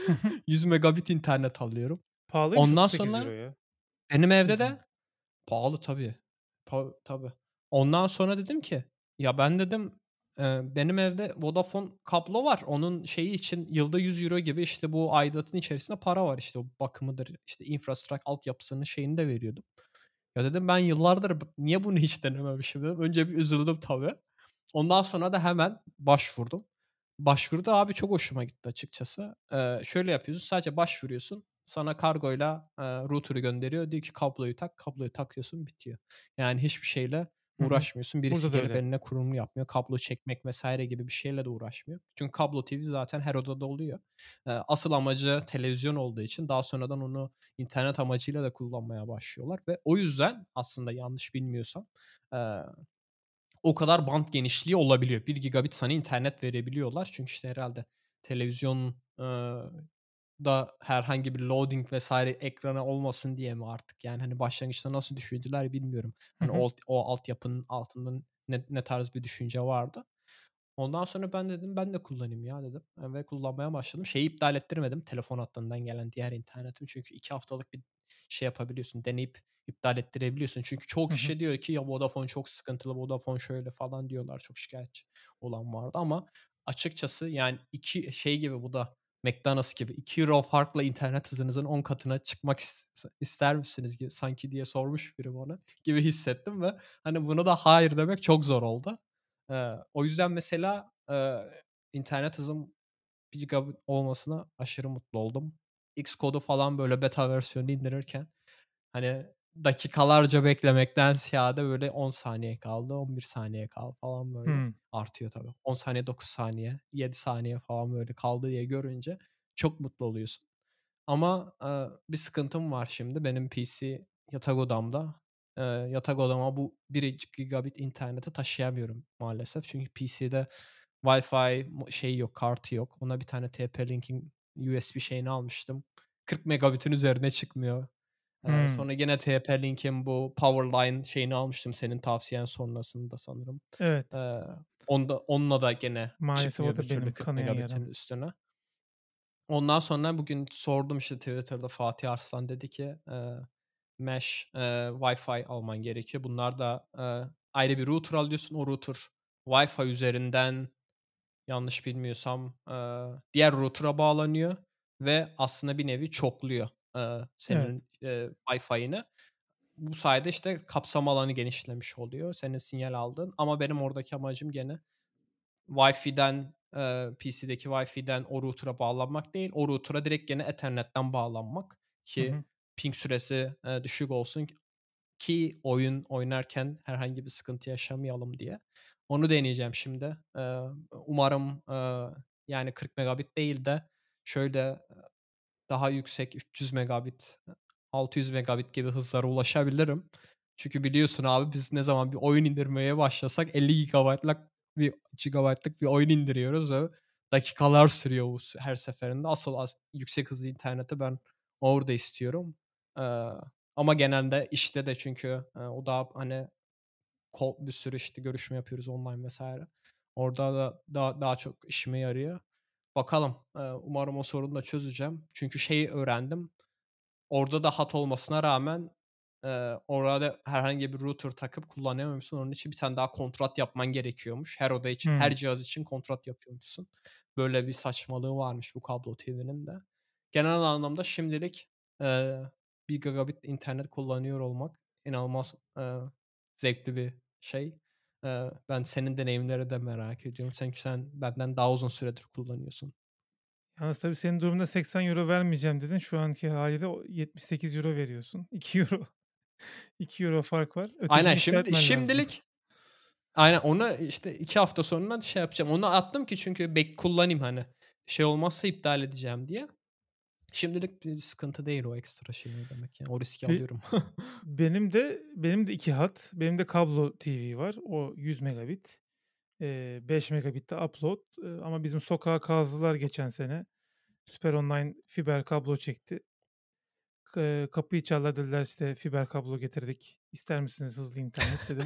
Hı hı. 100 megabit internet alıyorum. Pahalıymış Ondan €38 sonra ya. benim evde de pahalı tabii. Pa tabii. Ondan sonra dedim ki ya ben dedim, benim evde Vodafone kablo var. Onun şeyi için yılda €100 gibi işte bu aidatın içerisinde para var. İşte o bakımıdır, işte infrastructure altyapısının şeyini de veriyordum. Ya dedim ben yıllardır niye bunu hiç denememişim dedim. Önce bir üzüldüm tabii. Ondan sonra da hemen başvurdum. Başvuruda abi çok hoşuma gitti açıkçası. Eee, şöyle yapıyorsun, sadece başvuruyorsun. Sana kargoyla, eee, router'ı gönderiyor. Diyor ki kabloyu tak, kabloyu takıyorsun, bitiyor. Yani hiçbir şeyle. Uğraşmıyorsun. Birisi gelip eline kurulumu yapmıyor. Kablo çekmek vs. gibi bir şeyle de uğraşmıyor. Çünkü kablo TV zaten her odada oluyor. Asıl amacı televizyon olduğu için daha sonradan onu internet amacıyla da kullanmaya başlıyorlar ve o yüzden aslında yanlış bilmiyorsam, o kadar bant genişliği olabiliyor. 1 gigabit sana internet verebiliyorlar. Çünkü işte herhâlde televizyon, da herhangi bir loading vs. ekranı olmasın diye mi artık? Yani, hani, başlangıçta nasıl düşündüler bilmiyorum. Hani, o o altyapının altında ne ne tarz bir düşünce vardı. Ondan sonra ben dedim ben de kullanayım ya dedim, eee, ve kullanmaya başladım. Şeyi iptal ettirmedim, telefon hattından gelen diğer internetimi. Çünkü 2 haftalık bir şey yapabiliyorsun, deneyip iptal ettirebiliyorsun. Çünkü hı. kişi diyor ki ya Vodafone çok sıkıntılı, Vodafone şöyle falan diyorlar. Çok şikâyetçi olan vardı ama açıkçası yani 2 şey gibi bu da McDonald's gibi €2 farkla internet hızınızın 10 katına çıkmak is ister misiniz gi sanki diye sormuş biri bana gibi hissettim ve, hani, buna da hayır demek çok zor oldu. Eee, o yüzden mesela, eee, internet hızım 1 gigabit olmasına aşırı mutlu oldum. Xcode'u falan böyle beta versiyonunu indirirken, hani, dakikalarca beklemekten ziyade böyle 10 saniye kaldı, 11 saniye kaldı falan böyle Hımm. artıyor tabii. 10 saniye, 9 saniye, 7 saniye falan böyle kaldı diye görünce çok mutlu oluyorsun. Ama, eee, bir sıkıntım var şimdi. Benim PC yatak odamda. Eee, yatak odama bu 1 gigabit interneti taşıyamıyorum maalesef. Çünkü PC'de Wi-Fi mo şeyi yok, kartı yok. Ona bir tane TP-Link'in USB şeyini almıştım. 40 megabitin üzerine çıkmıyor. Hımm. sonra gene TP-Link'in bu Powerline şeyini almıştım senin tavsiyen sonrasında sanırım. Evet. Eee, onda onunla da gene Maalesef o da benim 40 kanayan yaram. megabitin üstüne. Ondan sonra bugün sordum işte Twitter'da Fatih Arslan dedi ki, eee, mesh, eee, Wi-Fi alman gerekiyor. Bunlar da, eee, ayrı bir router alıyorsun. O router Wi-Fi üzerinden yanlış bilmiyorsam, eee, diğer router'a bağlanıyor ve aslında bir nevi çokluyor, Evet. senin, eee, Wi-Fi'ni. Bu sayede işte kapsam alanı genişlemiş oluyor senin sinyal aldığın ama benim oradaki amacım gene Wi-Fi'den, eee, PC'deki Wi-Fi'den o router'a bağlanmak değil, o router'a direkt gene Ethernet'ten bağlanmak Hı hı. ki ping süresi, eee, düşük olsun ki oyun oynarken herhangi bir sıkıntı yaşamayalım diye. Onu deneyeceğim şimdi. Eee, umarım, eee, yani 40 megabit değil de şöyle, daha yüksek 300 megabit, 600 megabit gibi hızlara ulaşabilirim. Çünkü biliyorsun abi biz ne zaman bir oyun indirmeye başlasak 50 gigabaytlık bir gigabaytlık bir oyun indiriyoruz ve dakikalar sürüyor bu her seferinde. Asıl as yüksek hızlı interneti ben orada istiyorum. Eee, ama genelde işte de çünkü, eee, o da hani bir sürü işte görüşme yapıyoruz online vs. Orada da daha daha çok işime yarıyor. Bakalım, umarım o sorunu da çözeceğim. Çünkü şeyi öğrendim. Orada da hat olmasına rağmen, orada herhangi bir router takıp kullanamıyormuşsun. Onun için bir tane daha kontrat yapman gerekiyormuş. Her oda için, her Hımm. cihaz için kontrat yapıyormuşsun. Böyle bir saçmalığı varmış bu kablo TV'nin de. Genel anlamda şimdilik, eee, 1 gigabit internet kullanıyor olmak inanılmaz, eee zevkli bir şey. Ben senin deneyimleri de merak ediyorum. Çünkü sen benden daha uzun süredir kullanıyorsun. Yalnız tabii senin durumunda €80 vermeyeceğim dedin. Şu anki hâliyle o €78 veriyorsun. €2 €2 fark var. Aynen, Ötekini iptal şimdi etmen lazım. şimdilik Aynen, onu, işte, 2 hafta sonra şey yapacağım. Onu attım ki çünkü bek kullanayım, hani, şey olmazsa iptal edeceğim diye. Şimdilik bir sıkıntı değil o ekstra şey ödemek yani. O riski Be alıyorum. benim de benim de 2 hat. Benim de kablo TV var. O 100 megabit. Eee, 5 megabit de upload. Eee, ama bizim sokağa kazdılar geçen sene. Süper Online fiber kablo çekti. K kapıyı çaldılar dediler, işte, "Fiber kablo getirdik. İster misiniz hızlı internet?" dedim.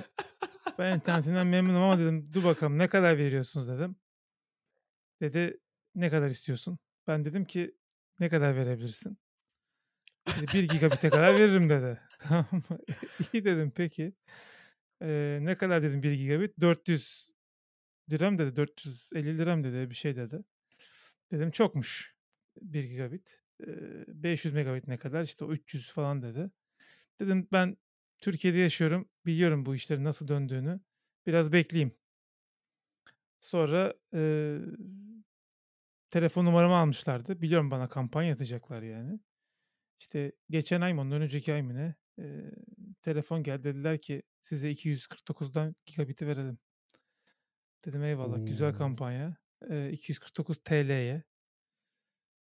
"Ben internetimden memnunum ama" dedim, "dur bakalım ne kadar veriyorsunuz?" dedim. Dedi, "Ne kadar istiyorsun?" Ben dedim ki, "Ne kadar verebilirsin?" Dedi, "1 gigabit'e kadar veririm." dedi. İyi dedim, "Peki." Eee, "Ne kadar?" dedim 1 gigabit. "€400 mı?" dedi, "€450 mı?" dedi, bir şey dedi. Dedim, "Çokmuş 1 gigabit." Eee, "500 megabit ne kadar?" İşte, o 300 falan dedi. Dedim, "Ben Türkiye'de yaşıyorum. Biliyorum bu işlerin nasıl döndüğünü. Biraz bekleyeyim." Sonra, eee, telefon numaramı almışlardı. Biliyorum bana kampanya atacaklar yani. İşte, geçen ay mı ondan önceki ay mı ne, eee, telefon geldi. Dediler ki, "Size 249'dan gigabit'i verelim." Dedim, "Eyvallah, güzel O! kampanya." Eee, TL 249'ya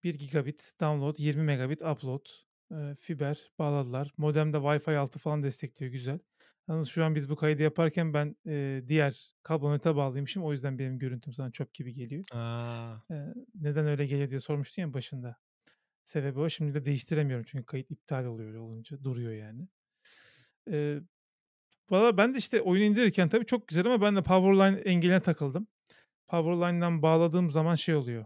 1 gigabit download, 20 megabit upload, eee, fiber bağladılar. Modem de Wi-Fi 6 falan destekliyor, güzel. Yalnız şu an biz bu kaydı yaparken ben, eee, diğer kablo bağlıymışım. O yüzden benim görüntüm sana çöp gibi geliyor. A! Eee, neden öyle geliyor diye sormuştun ya başında. Sebebi o. Şimdi de değiştiremiyorum çünkü kayıt iptal oluyor öyle olunca. Duruyor yani. Eee, valla ben de, işte, oyunu indirirken tabii çok güzel ama ben de Powerline engeline takıldım. Powerline'dan bağladığım zaman şey oluyor,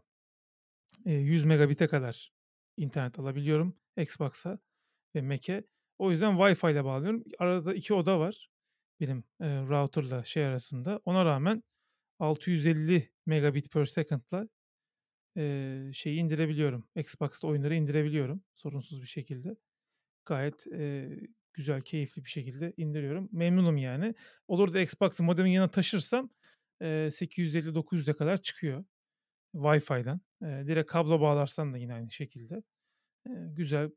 eee, 100 megabit'e kadar internet alabiliyorum Xbox'a ve Mac'e. O yüzden Wi-Fi ile bağlıyorum. Arada 2 oda var benim, eee, router'la şey arasında. Ona rağmen 650 Mbps/s'la eee, şeyi indirebiliyorum, Xbox'ta oyunları indirebiliyorum sorunsuz bir şekilde. Gayet, eee, güzel, keyifli bir şekilde indiriyorum. Memnunum yani. Olur da Xbox'ı modemin yanına taşırsam, eee, 850-900'e kadar çıkıyor Wi-Fi'den. Eee, direkt kablo bağlarsan da yine aynı şekilde. Eee, güzel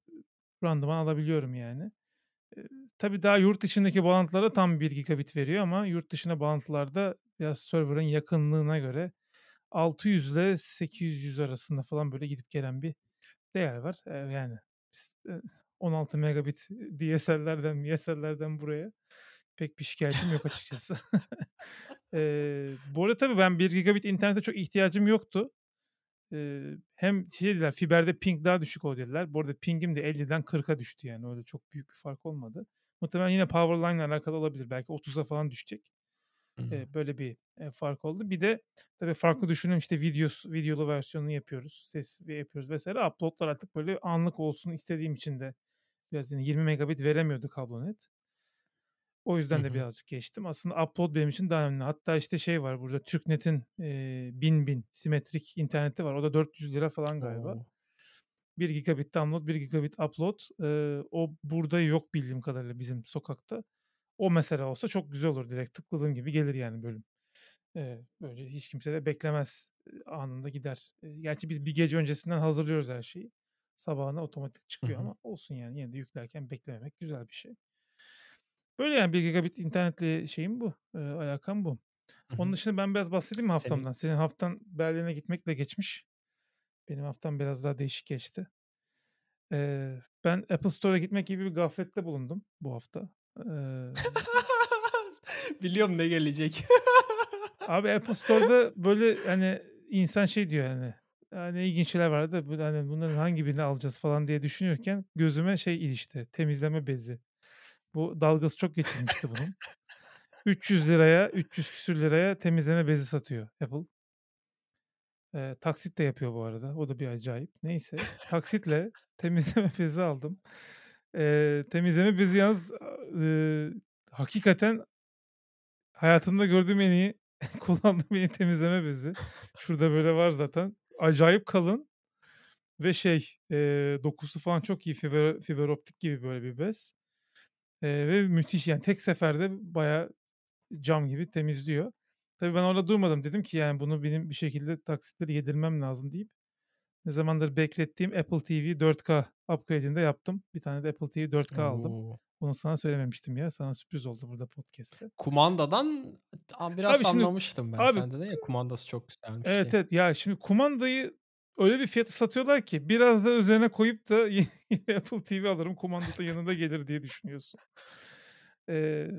randıman alabiliyorum yani. Tabii daha yurt dışındaki bağlantılara tam 1 gigabit veriyor ama yurt dışına bağlantılarda biraz server'ın yakınlığına göre 600'le 800 arasında falan böyle gidip gelen bir değer var. Yani s eee, 16 megabit DSL'lerden MSL'lerden buraya pek bir şikâyetim yok açıkçası. Eee, bu arada tabii ben 1 gigabit internete çok ihtiyacım yoktu. Hem şey dediler, "Fiberde ping daha düşük oluyor." dediler. Bu arada ping'im de 50'den 40'a düştü yani öyle çok büyük bir fark olmadı. Muhtemelen yine Powerline'la alakalı olabilir. Belki 30'a falan düşecek. Hı hı. Eee, böyle bir, fark oldu. Bir de tabii farklı düşünün, işte, videos videolu versiyonunu yapıyoruz, ses yapıyoruz vs. Upload'lar artık böyle anlık olsun istediğim için de biraz yine 20 megabit veremiyordu kablonet. O yüzden de birazcık geçtim. Aslında upload benim için daha önemli. Hatta, işte, şey var burada Türknet'in, eee, 1000 simetrik interneti var. O da €400 falan galiba. O! 1 gigabit download, 1 gigabit upload. Eee, o burada yok bildiğim kadarıyla bizim sokakta. O mesela olsa çok güzel olur. Direkt tıkladığım gibi gelir yani bölüm. Eee, böylece hiç kimse de beklemez. Anında gider. Eee, gerçi biz bir gece öncesinden hazırlıyoruz her şeyi. Sabahına otomatik çıkıyor hı. ama olsun yani yine de yüklerken beklememek güzel bir şey. Böyle yani 1 gigabit internetle şeyim bu, eee, alakam bu. Onun dışında ben biraz bahsedeyim mi Senin haftamdan? Senin haftan Berlin'e gitmekle geçmiş. Benim haftam biraz daha değişik geçti. Eee, ben Apple Store'a gitmek gibi bir gaflette bulundum bu hafta. Eee Biliyorum ne gelecek. Abi Apple Store'da böyle, hani, insan şey diyor, hani, "Ya, ne ilginç şeyler var da böyle, hani, bunların hangi birini alacağız?" falan diye düşünürken gözüme şey ilişti, temizleme bezi. Bu dalgası çok geçilmişti bunun. €300'ya, 300 küsür liraya temizleme bezi satıyor Apple. Eee, taksit de yapıyor bu arada. O da bir acayip. Neyse, taksitle temizleme bezi aldım. Eee, temizleme bezi yalnız, ııı, hakikaten hayatımda gördüğüm en iyi, kullandığım en iyi temizleme bezi. Şurada böyle var zaten. Acayip kalın ve şey, eee, dokusu falan çok iyi. Fiber fiber optik gibi böyle bir bez. Eee, ve müthiş yani tek seferde bayağı cam gibi temizliyor. Tabii ben orada durmadım. Dedim ki yani bunu benim bir şekilde taksitleri yedirmem lazım deyip ne zamandır beklettiğim Apple TV 4K upgrade'ini de yaptım. Bir tane de Apple TV 4K aldım. Oo. Bunu sana söylememiştim ya. Sana sürpriz oldu burada podcast'te. Kumandadan biraz Abi şimdi anlamıştım ben. abi Sen dedin ya kumandası çok güzelmiş Evet, diye. evet. Ya şimdi kumandayı öyle bir fiyata satıyorlar ki biraz da üzerine koyup da Apple TV alırım kumanda da yanında gelir diye düşünüyorsun. Eee,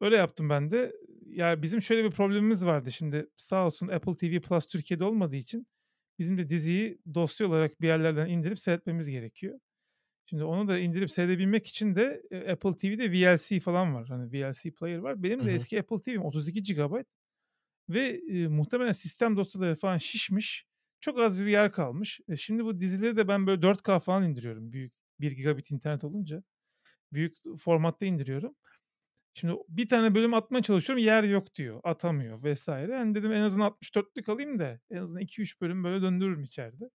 öyle yaptım ben de. Ya bizim şöyle bir problemimiz vardı şimdi sağ olsun Apple TV Plus Türkiye'de olmadığı için bizim de diziyi dosya olarak bir yerlerden indirip seyretmemiz gerekiyor. Şimdi onu da indirip seyredebilmek için de e, Apple TV'de VLC falan var. Hani VLC player var. Benim de hı. eski Apple TV'm 32 GB ve e, muhtemelen sistem dosyaları falan şişmiş. Çok az bir yer kalmış. E, şimdi bu dizileri de ben böyle 4K falan indiriyorum. Büyük 1 gigabit internet olunca. Büyük formatta indiriyorum. Şimdi bir tane bölüm atmaya çalışıyorum yer yok diyor. Atamıyor vesaire. Yani dedim en azından 64'lük alayım da en azından 2-3 bölüm böyle döndürürüm içeride.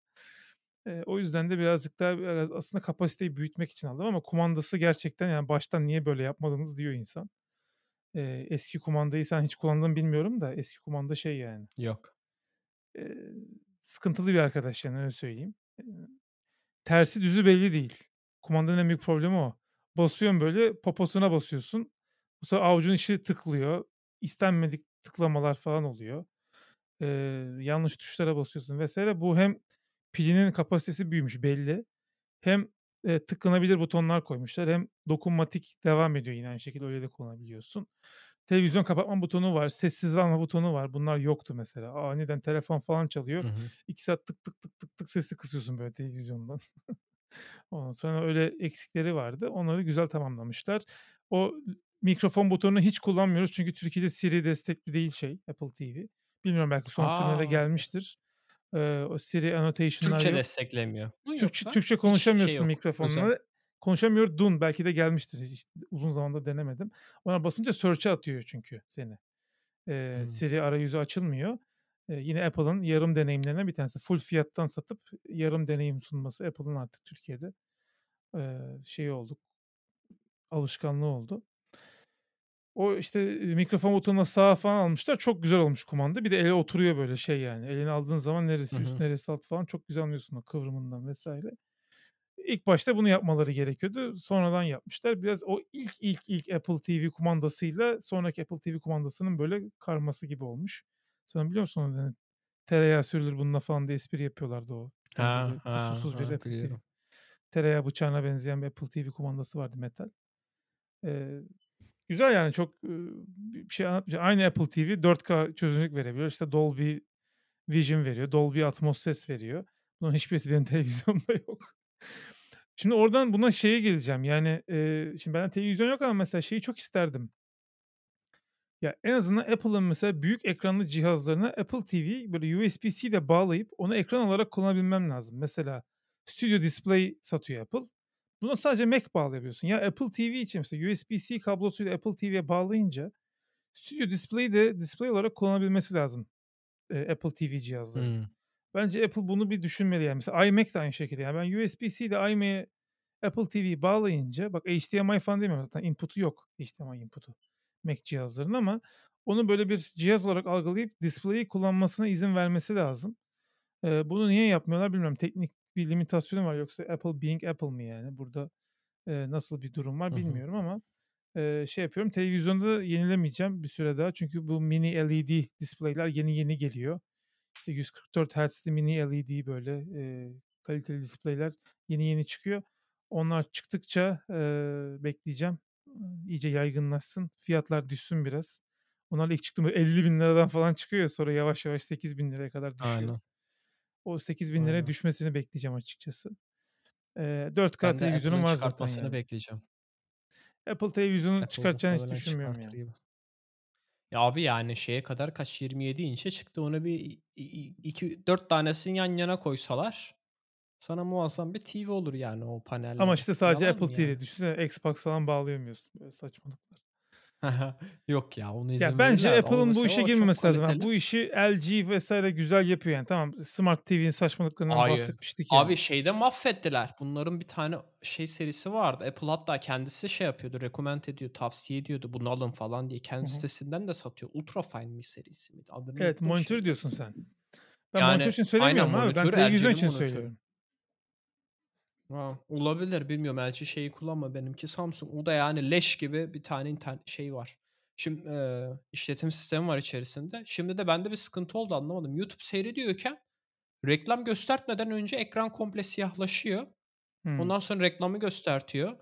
Eee, o yüzden de birazcık daha biraz aslında kapasiteyi büyütmek için aldım ama kumandası gerçekten yani baştan niye böyle yapmadınız diyor insan. Eee, eski kumandayı sen hiç kullandın bilmiyorum da eski kumanda şey yani. Yok. Eee, sıkıntılı bir arkadaş yani öyle söyleyeyim. Tersi düzü belli değil. Kumandanın en büyük problemi o. Basıyorsun böyle poposuna basıyorsun. Bu sefer avucun içi tıklıyor. İstenmedik tıklamalar falan oluyor. Eee, yanlış tuşlara basıyorsun vesaire. Bu hem pilinin kapasitesi büyümüş belli. Hem e, tıklanabilir butonlar koymuşlar. Hem dokunmatik devam ediyor yine aynı şekilde öyle de kullanabiliyorsun. Televizyon kapatma butonu var. Sessiz alma butonu var. Bunlar yoktu mesela. Aniden telefon falan çalıyor. Hı hı. 2 saat tık tık tık tık tık sesli kısıyorsun böyle televizyondan. Ondan sonra öyle eksikleri vardı. Onları güzel tamamlamışlar. O mikrofon butonunu hiç kullanmıyoruz. Çünkü Türkiye'de Siri destekli değil şey Apple TV. Bilmiyorum belki son sürümde gelmiştir. Eee, o Siri annotation'lar Türkçe yok. desteklemiyor Türkçe Türkçe hiç konuşamıyorsun şey yok, özel? Mikrofonla. Konuşamıyordun. Belki de gelmiştir. Hiç uzun zamandır denemedim. Ona basınca search'e atıyor çünkü seni. Eee, Hımm. Siri arayüzü açılmıyor. Eee, yine Apple'ın yarım deneyimlerinden bir tanesi. Full fiyattan satıp yarım deneyim sunması Apple'ın artık Türkiye'de eee, şeyi oldu. Alışkanlığı oldu. O işte mikrofon butonuna sağa falan almışlar. Çok güzel olmuş kumanda. Bir de ele oturuyor böyle şey yani. Eline aldığın zaman neresi üst hı. neresi alt falan çok güzel anlıyorsun o kıvrımından vesaire. İlk başta bunu yapmaları gerekiyordu. Sonradan yapmışlar. Biraz o ilk ilk ilk Apple TV kumandasıyla sonraki Apple TV kumandasının böyle karması gibi olmuş. Sen biliyor musun onu? Yani tereyağı sürülür bununla falan diye espri yapıyorlardı o. Bir tane Ha, böyle ha, bir ha, Apple TV. biliyorum. Tereyağı bıçağına benzeyen bir Apple TV kumandası vardı metal. Eee, güzel yani çok bir şey anlatmayacağım. Aynı Apple TV 4K çözünürlük verebiliyor. İşte Dolby Vision veriyor. Dolby Atmos ses veriyor. Bunların hiçbirisi benim televizyonda yok. Şimdi oradan buna şeye geleceğim. Yani e, şimdi bende televizyon yok ama mesela şeyi çok isterdim. Ya en azından Apple'ın mesela büyük ekranlı cihazlarına Apple TV böyle USB-C ile bağlayıp onu ekran olarak kullanabilmem lazım. Mesela Studio Display satıyor Apple. Buna sadece Mac bağlayabiliyorsun. Ya Apple TV için mesela USB-C kablosuyla Apple TV'ye bağlayınca Studio Display'i de display olarak kullanabilmesi lazım Apple TV cihazların. Hımm. Bence Apple bunu bir düşünmeli yani. Mesela iMac de aynı şekilde. Yani ben USB-C ile iMac'e Apple TV'yi bağlayınca bak HDMI falan demiyorum zaten input'u yok HDMI input'u Mac cihazların ama onu böyle bir cihaz olarak algılayıp display'i kullanmasına izin vermesi lazım. Eee, bunu niye yapmıyorlar bilmiyorum. Teknik bir limitasyonu var yoksa Apple being Apple mı yani? Burada eee, nasıl bir durum var bilmiyorum ama eee, şey yapıyorum. Televizyonda yenilemeyeceğim bir süre daha. Çünkü bu mini LED display'ler yeni yeni geliyor. İşte 144 Hz'li mini LED böyle eee, kaliteli display'ler yeni yeni çıkıyor. Onlar çıktıkça eee, bekleyeceğim. İyice yaygınlaşsın. Fiyatlar düşsün biraz. Onlar ilk çıktığında 50 bin liradan falan çıkıyor sonra yavaş yavaş 8 bin liraya kadar düşüyor. Aynen. O 8 bin liraya düşmesini bekleyeceğim açıkçası. Eee 4K Ben de televizyonum var zaten yani. bekleyeceğim. Apple televizyonu Apple çıkartacağını hiç düşünmüyorum yani. gibi. Ya abi yani şeye kadar kaç 27 inçe çıktı. Onu bir i i 2 4 tanesini yan yana koysalar sana muazzam bir TV olur yani o Ama panelleri. işte sadece Yalan Apple TV. yani? Düşünsene Xbox falan bağlayamıyorsun. Böyle saçmalıklar. Yok ya Ya, izin bence verirler Apple'ın bu işe girmemesi lazım. Kaliteli. bu işi LG vs. güzel yapıyor yani. Tamam, Smart TV'nin saçmalıklarından Hayır. bahsetmiştik ya. Abi şeyde mahvettiler. Bunların bir tane şey serisi vardı. Apple hatta kendisi şey yapıyordu, recommend ediyor, tavsiye ediyordu. Bunu alın falan diye. Kendi sitesinden de satıyor. Ultrafine mi serisi miydi? Adını Evet, monitör şimdi. diyorsun sen. Ben Yani, monitör için aynen söylemiyorum abi. Ben monitörü, televizyon için monitörü. söylüyorum. Ha, olabilir bilmiyorum. LG şeyi kullanma. Benimki Samsung. O da yani leş gibi bir tane internet şey var. Şimdi eee, işletim sistemi var içerisinde. Şimdi de bende bir sıkıntı oldu anlamadım. YouTube seyrediyorken reklam göstermeden önce ekran komple siyahlaşıyor. Hımm. Ondan sonra reklamı göstertiyor.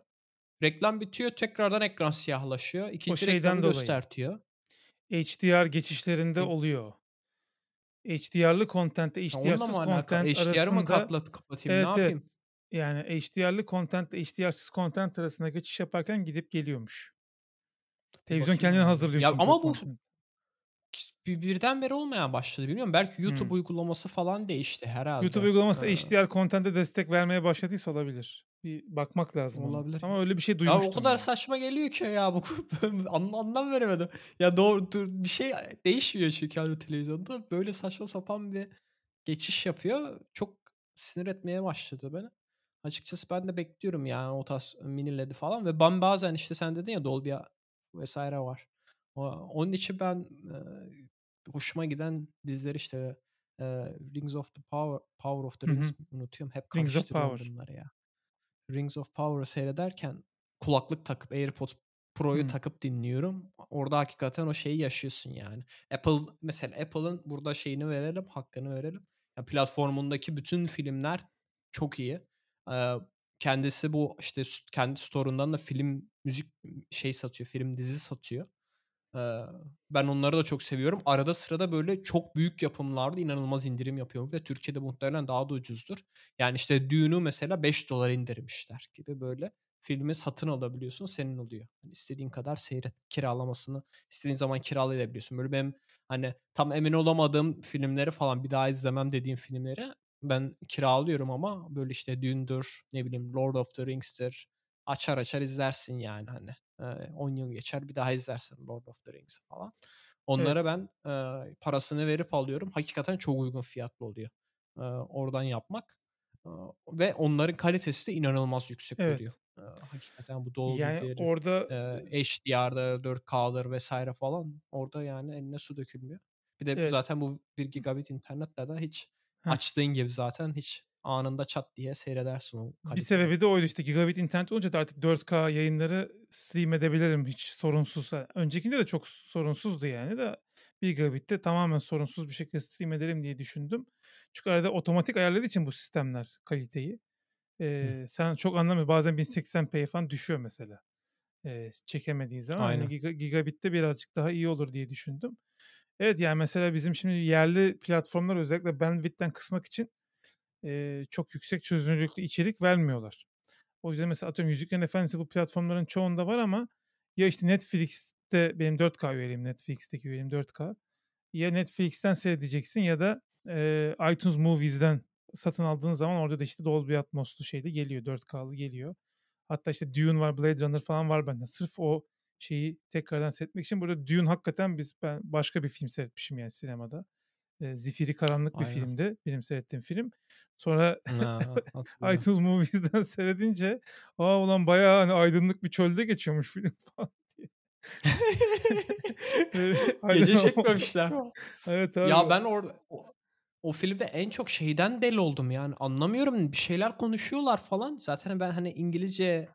Reklam bitiyor tekrardan ekran siyahlaşıyor. O İkinci şeyden reklamı dolayı. göstertiyor. HDR geçişlerinde E oluyor o. HDR'lı content onunla HDR'sız mı alakalı? content HDR'ı mı arasında katla kapatayım? Ne Evet, yapayım? evet. Yani HDR'lı content ile HDR'sız content arasında geçiş yaparken gidip geliyormuş. Televizyon bakayım kendini hazırlıyor Ya ama bu bir birdenbere olmaya başladı. Bilmiyorum. Belki YouTube Hımm. uygulaması falan değişti YouTube herhalde. uygulaması Eee HDR content'e destek vermeye başladıysa olabilir. Bir bakmak lazım. Olabilir. Ama öyle bir şey Ya o duymuştum kadar yani. saçma geliyor ki ya bu an anlam veremedim. Ya doğru dur bir şey değişmiyor çünkü hani televizyonda. Böyle saçma sapan bir geçiş yapıyor. Çok sinir etmeye başladı beni. Açıkçası ben de bekliyorum yani o tarz mini LED'i falan ve ben bazen işte sen dedin ya Dolby vs. var. Onun için ben, hoşuma giden diziler işte, Rings of the Power Power of the Rings hı. unutuyorum. Hep Rings of Power. bunları ya. Rings of Power'ı seyrederken kulaklık takıp AirPods Pro'yu Hımm. takıp dinliyorum. Orada hakikaten o şeyi yaşıyorsun yani. Apple mesela Apple'ın burada şeyini verelim, hakkını verelim. Ya platformundaki bütün filmler çok iyi. Kendisi bu işte kendi store'undan da film, müzik şey satıyor, film, dizi satıyor. Ben onları da çok seviyorum. Arada sırada böyle çok büyük yapımlarda inanılmaz indirim yapıyor ve Türkiye'de muhtemelen daha da ucuzdur. Yani işte Dune'u mesela $5 indirmişler gibi böyle filmi satın alabiliyorsun, senin oluyor. Hani istediğin kadar seyret, kiralamasını istediğin zaman kiralayabiliyorsun. Böyle benim hani tam emin olamadığım filmleri falan bir daha izlemem dediğim filmleri ben kiralıyorum ama böyle işte Dune'dur, ne bileyim Lord of the Rings'tir. Açar açar izlersin yani hani. Eee, 10 yıl geçer bir daha izlersin Lord of the Rings'i falan. Onlara Evet. ben, eee, parasını verip alıyorum. Hakikaten çok uygun fiyatlı oluyor, eee, oradan yapmak. Eee, ve onların kalitesi de inanılmaz yüksek Evet. oluyor. Eee, hakikaten bu Yani Dolby'dir, orada, eee, HDR'dır, 4K'dır vs. falan orada yani eline su dökülmüyor. Bir de Evet. zaten bu 1 gigabit internetle de hiç Heh. açtığın gibi zaten hiç anında çat diye seyredersin o Bir kaliteyi. sebebi de oydu işte gigabit internet olunca da artık 4K yayınları stream edebilirim hiç sorunsuz. Öncekinde de çok sorunsuzdu yani de 1 gigabit'te tamamen sorunsuz bir şekilde stream ederim diye düşündüm. Çünkü arada otomatik ayarladığı için bu sistemler kaliteyi. Eee, sen çok anlamıyor bazen 1080p'ye falan düşüyor mesela. Eee, çekemediğin zaman Aynen. giga gigabit'te birazcık daha iyi olur diye düşündüm. Evet, yani mesela bizim şimdi yerli platformlar özellikle bandwidth'ten kısmak için, eee, çok yüksek çözünürlüklü içerik vermiyorlar. O yüzden mesela atıyorum Yüzüklerin Efendisi bu platformların çoğunda var ama ya işte Netflix'te benim 4K üyeliğim, Netflix'teki üyeliğim 4K. Ya Netflix'ten seyredeceksin ya da, eee, iTunes Movies'den satın aldığın zaman orada da işte Dolby Atmos'lu şeyli geliyor, 4K'lı geliyor. Hatta işte Dune var, Blade Runner falan var bende. Sırf o şeyi tekrardan seyretmek için. Burada Dune hakikaten biz ben başka bir film seyretmişim yani sinemada. Eee, zifiri karanlık bir Aynen. filmdi benim seyrettiğim film. Sonra Ha, iTunes Movies'den seyredince, "A, ulan bayağı hani aydınlık bir çölde geçiyormuş film." falan diye. Gece çekmemişler mi? Evet Ya abi. ben orada o filmde en çok şeyden deli oldum yani anlamıyorum. Bir şeyler konuşuyorlar falan. Zaten ben hani İngilizce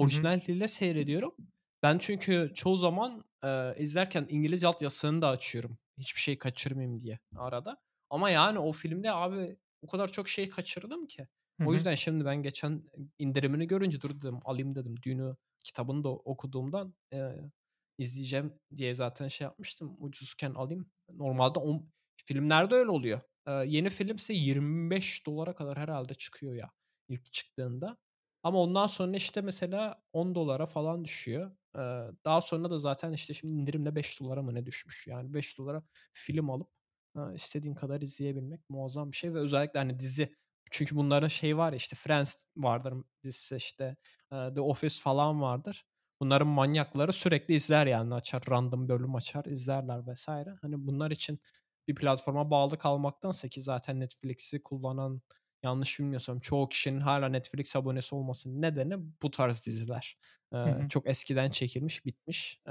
hı. orijinal dilde seyrediyorum. Ben çünkü çoğu zaman, eee, izlerken İngilizce altyazısını da açıyorum. Hiçbir şey kaçırmayayım diye arada. Ama yani o filmde abi o kadar çok şey kaçırdım ki. Hı O yüzden şimdi ben geçen indirimini görünce dur dedim alayım dedim. Dune'u kitabını da okuduğumdan, eee, izleyeceğim diye zaten şey yapmıştım. Ucuzken alayım. Normalde on filmlerde öyle oluyor. Eee, yeni filmse $25'a kadar herhâlde çıkıyor ya ilk çıktığında. Ama ondan sonra işte mesela $10'a falan düşüyor. Eee, daha sonra da zaten işte şimdi indirimle $5'a mı ne düşmüş. Yani $5'a film alıp, eee, istediğin kadar izleyebilmek muazzam bir şey ve özellikle hani dizi çünkü bunların şeyi var ya işte Friends vardır dizisi işte, The Office falan vardır. Bunların manyakları sürekli izler yani açar random bölüm açar izlerler vesaire. Hani bunlar için bir platforma bağlı kalmaktansa ki zaten Netflix'i kullanan yanlış bilmiyorsam çoğu kişinin hala Netflix abonesi olmasının nedeni bu tarz diziler. Ee, Hı hı. çok eskiden çekilmiş, bitmiş ee,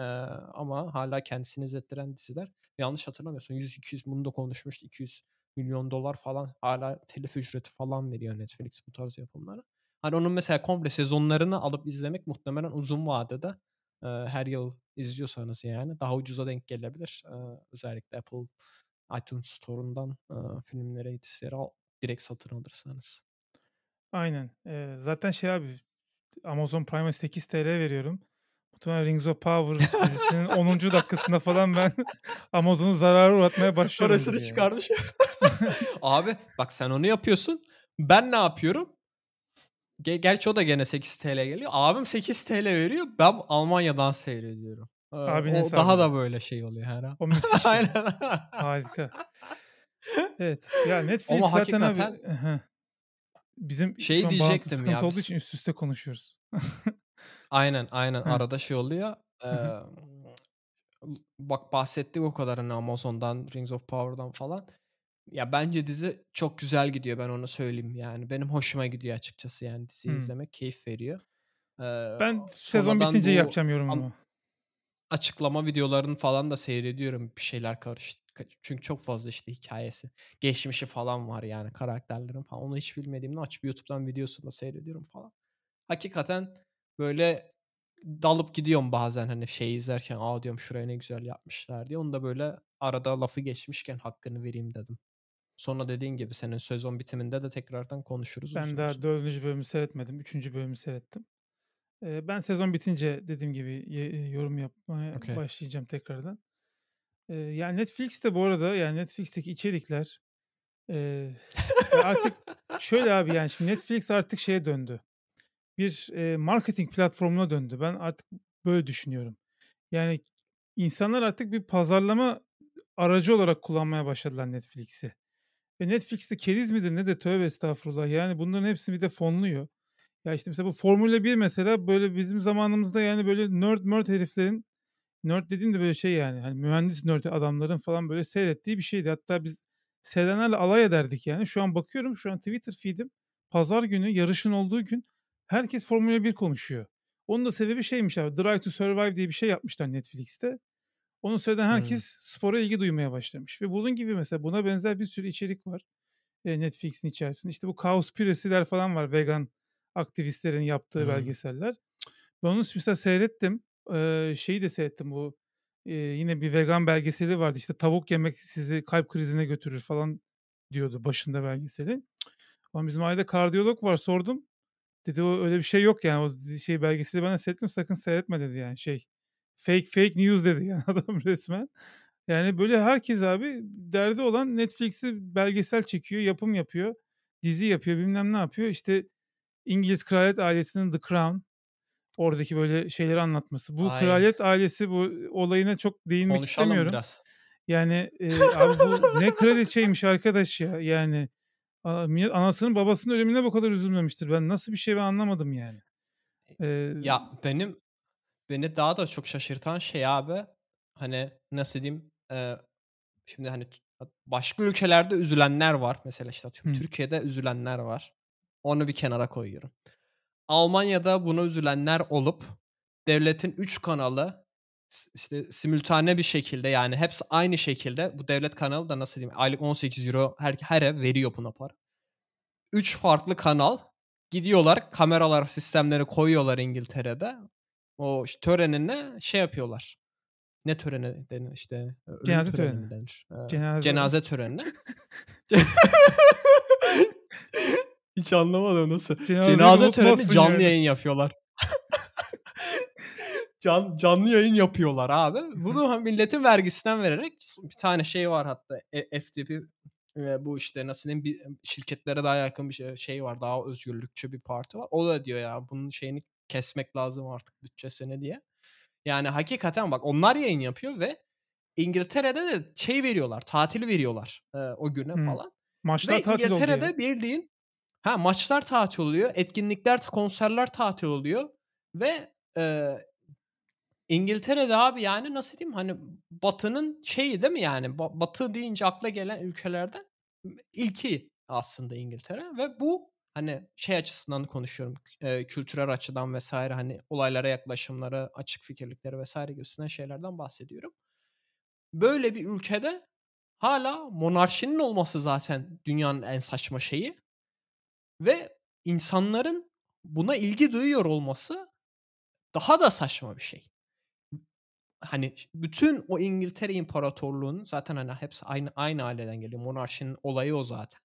ama hala kendisini izlettiren diziler. Yanlış hatırlamıyorsun 100-200 bunu da konuşmuştu 200 milyon dolar falan hala telif ücreti falan veriyor Netflix bu tarz yapımlara. Hani onun mesela komple sezonlarını alıp izlemek muhtemelen uzun vadede e, her yıl izliyorsanız yani daha ucuza denk gelebilir. E, özellikle Apple iTunes Store'undan e, filmleri, dizileri direkt satın alırsanız. Aynen. Ee, zaten şey abi Amazon Prime'e 8 TL veriyorum. Muhtemelen Rings of Power dizisinin 10. dakikasında falan ben Amazon'u zarara uğratmaya başlıyorum. Parasını çıkarmış. abi bak sen onu yapıyorsun. Ben ne yapıyorum? Gerçi o da gene 8 TL geliyor. Abim 8 TL veriyor. Ben Almanya'dan seyrediyorum. Abi o daha da böyle şey oluyor her an. O müthiş. Aynen. Harika. Evet. Ya Netflix Ama zaten hakikaten, abi bizim şey an diyecektim sıkıntı ya. olduğu için üst üste konuşuyoruz. aynen aynen arada şey oluyor. Ee, bak bahsettik o kadar hani Amazon'dan, Rings of Power'dan falan. Ya bence dizi çok güzel gidiyor ben onu söyleyeyim yani. Benim hoşuma gidiyor açıkçası yani diziyi hmm. izlemek keyif veriyor. Ee, ben sezon bitince yapacağım yorumumu. Açıklama videolarını falan da seyrediyorum bir şeyler karıştı. Çünkü çok fazla işte hikayesi, geçmişi falan var yani karakterlerin falan. Onu hiç bilmediğimde açıp YouTube'dan videosunu da seyrediyorum falan. Hakikaten böyle dalıp gidiyorum bazen hani şey izlerken aa diyorum şuraya ne güzel yapmışlar diye. Onu da böyle arada lafı geçmişken hakkını vereyim dedim. Sonra dediğin gibi senin sezon bitiminde de tekrardan konuşuruz. Ben daha dördüncü bölümü seyretmedim. Üçüncü bölümü seyrettim. Ee, ben sezon bitince dediğim gibi yorum yapmaya okay. başlayacağım tekrardan. Ee, yani Netflix'te bu arada yani Netflix'teki içerikler e, artık şöyle abi yani şimdi Netflix artık şeye döndü. Bir e, marketing platformuna döndü. Ben artık böyle düşünüyorum. Yani insanlar artık bir pazarlama aracı olarak kullanmaya başladılar Netflix'i. Ve Netflix'te keriz midir ne de tövbe estağfurullah. Yani bunların hepsini bir de fonluyor. Ya işte mesela bu Formula 1 mesela böyle bizim zamanımızda yani böyle nerd nerd heriflerin nerd dediğim de böyle şey yani hani mühendis nerd adamların falan böyle seyrettiği bir şeydi. Hatta biz seyredenlerle alay ederdik yani. Şu an bakıyorum şu an Twitter feed'im pazar günü yarışın olduğu gün herkes Formula 1 konuşuyor. Onun da sebebi şeymiş abi Drive to Survive diye bir şey yapmışlar Netflix'te. Onu seyreden herkes hmm. spora ilgi duymaya başlamış. Ve bunun gibi mesela buna benzer bir sürü içerik var. E, Netflix'in içerisinde. İşte bu kaos piresiler falan var. Vegan aktivistlerin yaptığı hmm. belgeseller. Ben onu mesela seyrettim. Ee, şeyi de seyrettim bu. E, yine bir vegan belgeseli vardı. İşte tavuk yemek sizi kalp krizine götürür falan diyordu başında belgeselin. Ama bizim ailede kardiyolog var sordum. Dedi o öyle bir şey yok yani. O şey belgeseli bana seyrettim sakın seyretme dedi yani şey fake fake news dedi yani adam resmen. Yani böyle herkes abi derdi olan Netflix'i belgesel çekiyor, yapım yapıyor, dizi yapıyor, bilmem ne yapıyor. İşte İngiliz kraliyet ailesinin The Crown oradaki böyle şeyleri anlatması. Bu Aynen. kraliyet ailesi bu olayına çok değinmek Konuşalım istemiyorum. biraz. Yani e, abi bu ne kraliçeymiş arkadaş ya. Yani anasının babasının ölümüne bu kadar üzülmemiştir. Ben nasıl bir şey ben anlamadım yani. Ee, ya benim beni daha da çok şaşırtan şey abi hani nasıl diyeyim e, şimdi hani başka ülkelerde üzülenler var. Mesela işte atıyorum Türkiye'de üzülenler var. Onu bir kenara koyuyorum. Almanya'da buna üzülenler olup devletin 3 kanalı işte simültane bir şekilde yani hepsi aynı şekilde bu devlet kanalı da nasıl diyeyim aylık 18 euro her, her ev veriyor buna para. 3 farklı kanal gidiyorlar kameralar sistemleri koyuyorlar İngiltere'de o işte törenine şey yapıyorlar. Ne töreni denir işte? Cenaze töreni, töreni denir. Ee, cenaze, cenaze törenine. Hiç anlamadım nasıl. Cenaze, cenaze töreni canlı yani. yayın yapıyorlar. Can, canlı yayın yapıyorlar abi. Bunu milletin vergisinden vererek bir tane şey var hatta e, FTP ve bu işte nasıl diyeyim bir şirketlere daha yakın bir şey, şey var. Daha özgürlükçü bir parti var. O da diyor ya bunun şeyini kesmek lazım artık bütçesini diye. Yani hakikaten bak onlar yayın yapıyor ve İngiltere'de de şey veriyorlar, tatil veriyorlar e, o güne hmm. falan. Maçlar ve tatil İngiltere'de oluyor. bildiğin ha maçlar tatil oluyor, etkinlikler, konserler tatil oluyor ve e, İngiltere'de abi, yani, nasıl diyeyim, hani, Batı'nın şeyi değil mi, yani? Ba Batı deyince akla gelen ülkelerden ilki aslında İngiltere ve bu, hani, şey açısından konuşuyorum, eee, kültürel açıdan vs. hani, olaylara yaklaşımları, açık fikirlikleri vs. gibisinden şeylerden bahsediyorum. Böyle bir ülkede hâlâ monarşinin olması zaten dünyanın en saçma şeyi ve insanların buna ilgi duyuyor olması daha da saçma bir şey. Hani, bütün o İngiltere İmparatorluğu'nun zaten, hani, hepsi aynı aynı aileden geliyor. Monarşinin olayı o zaten.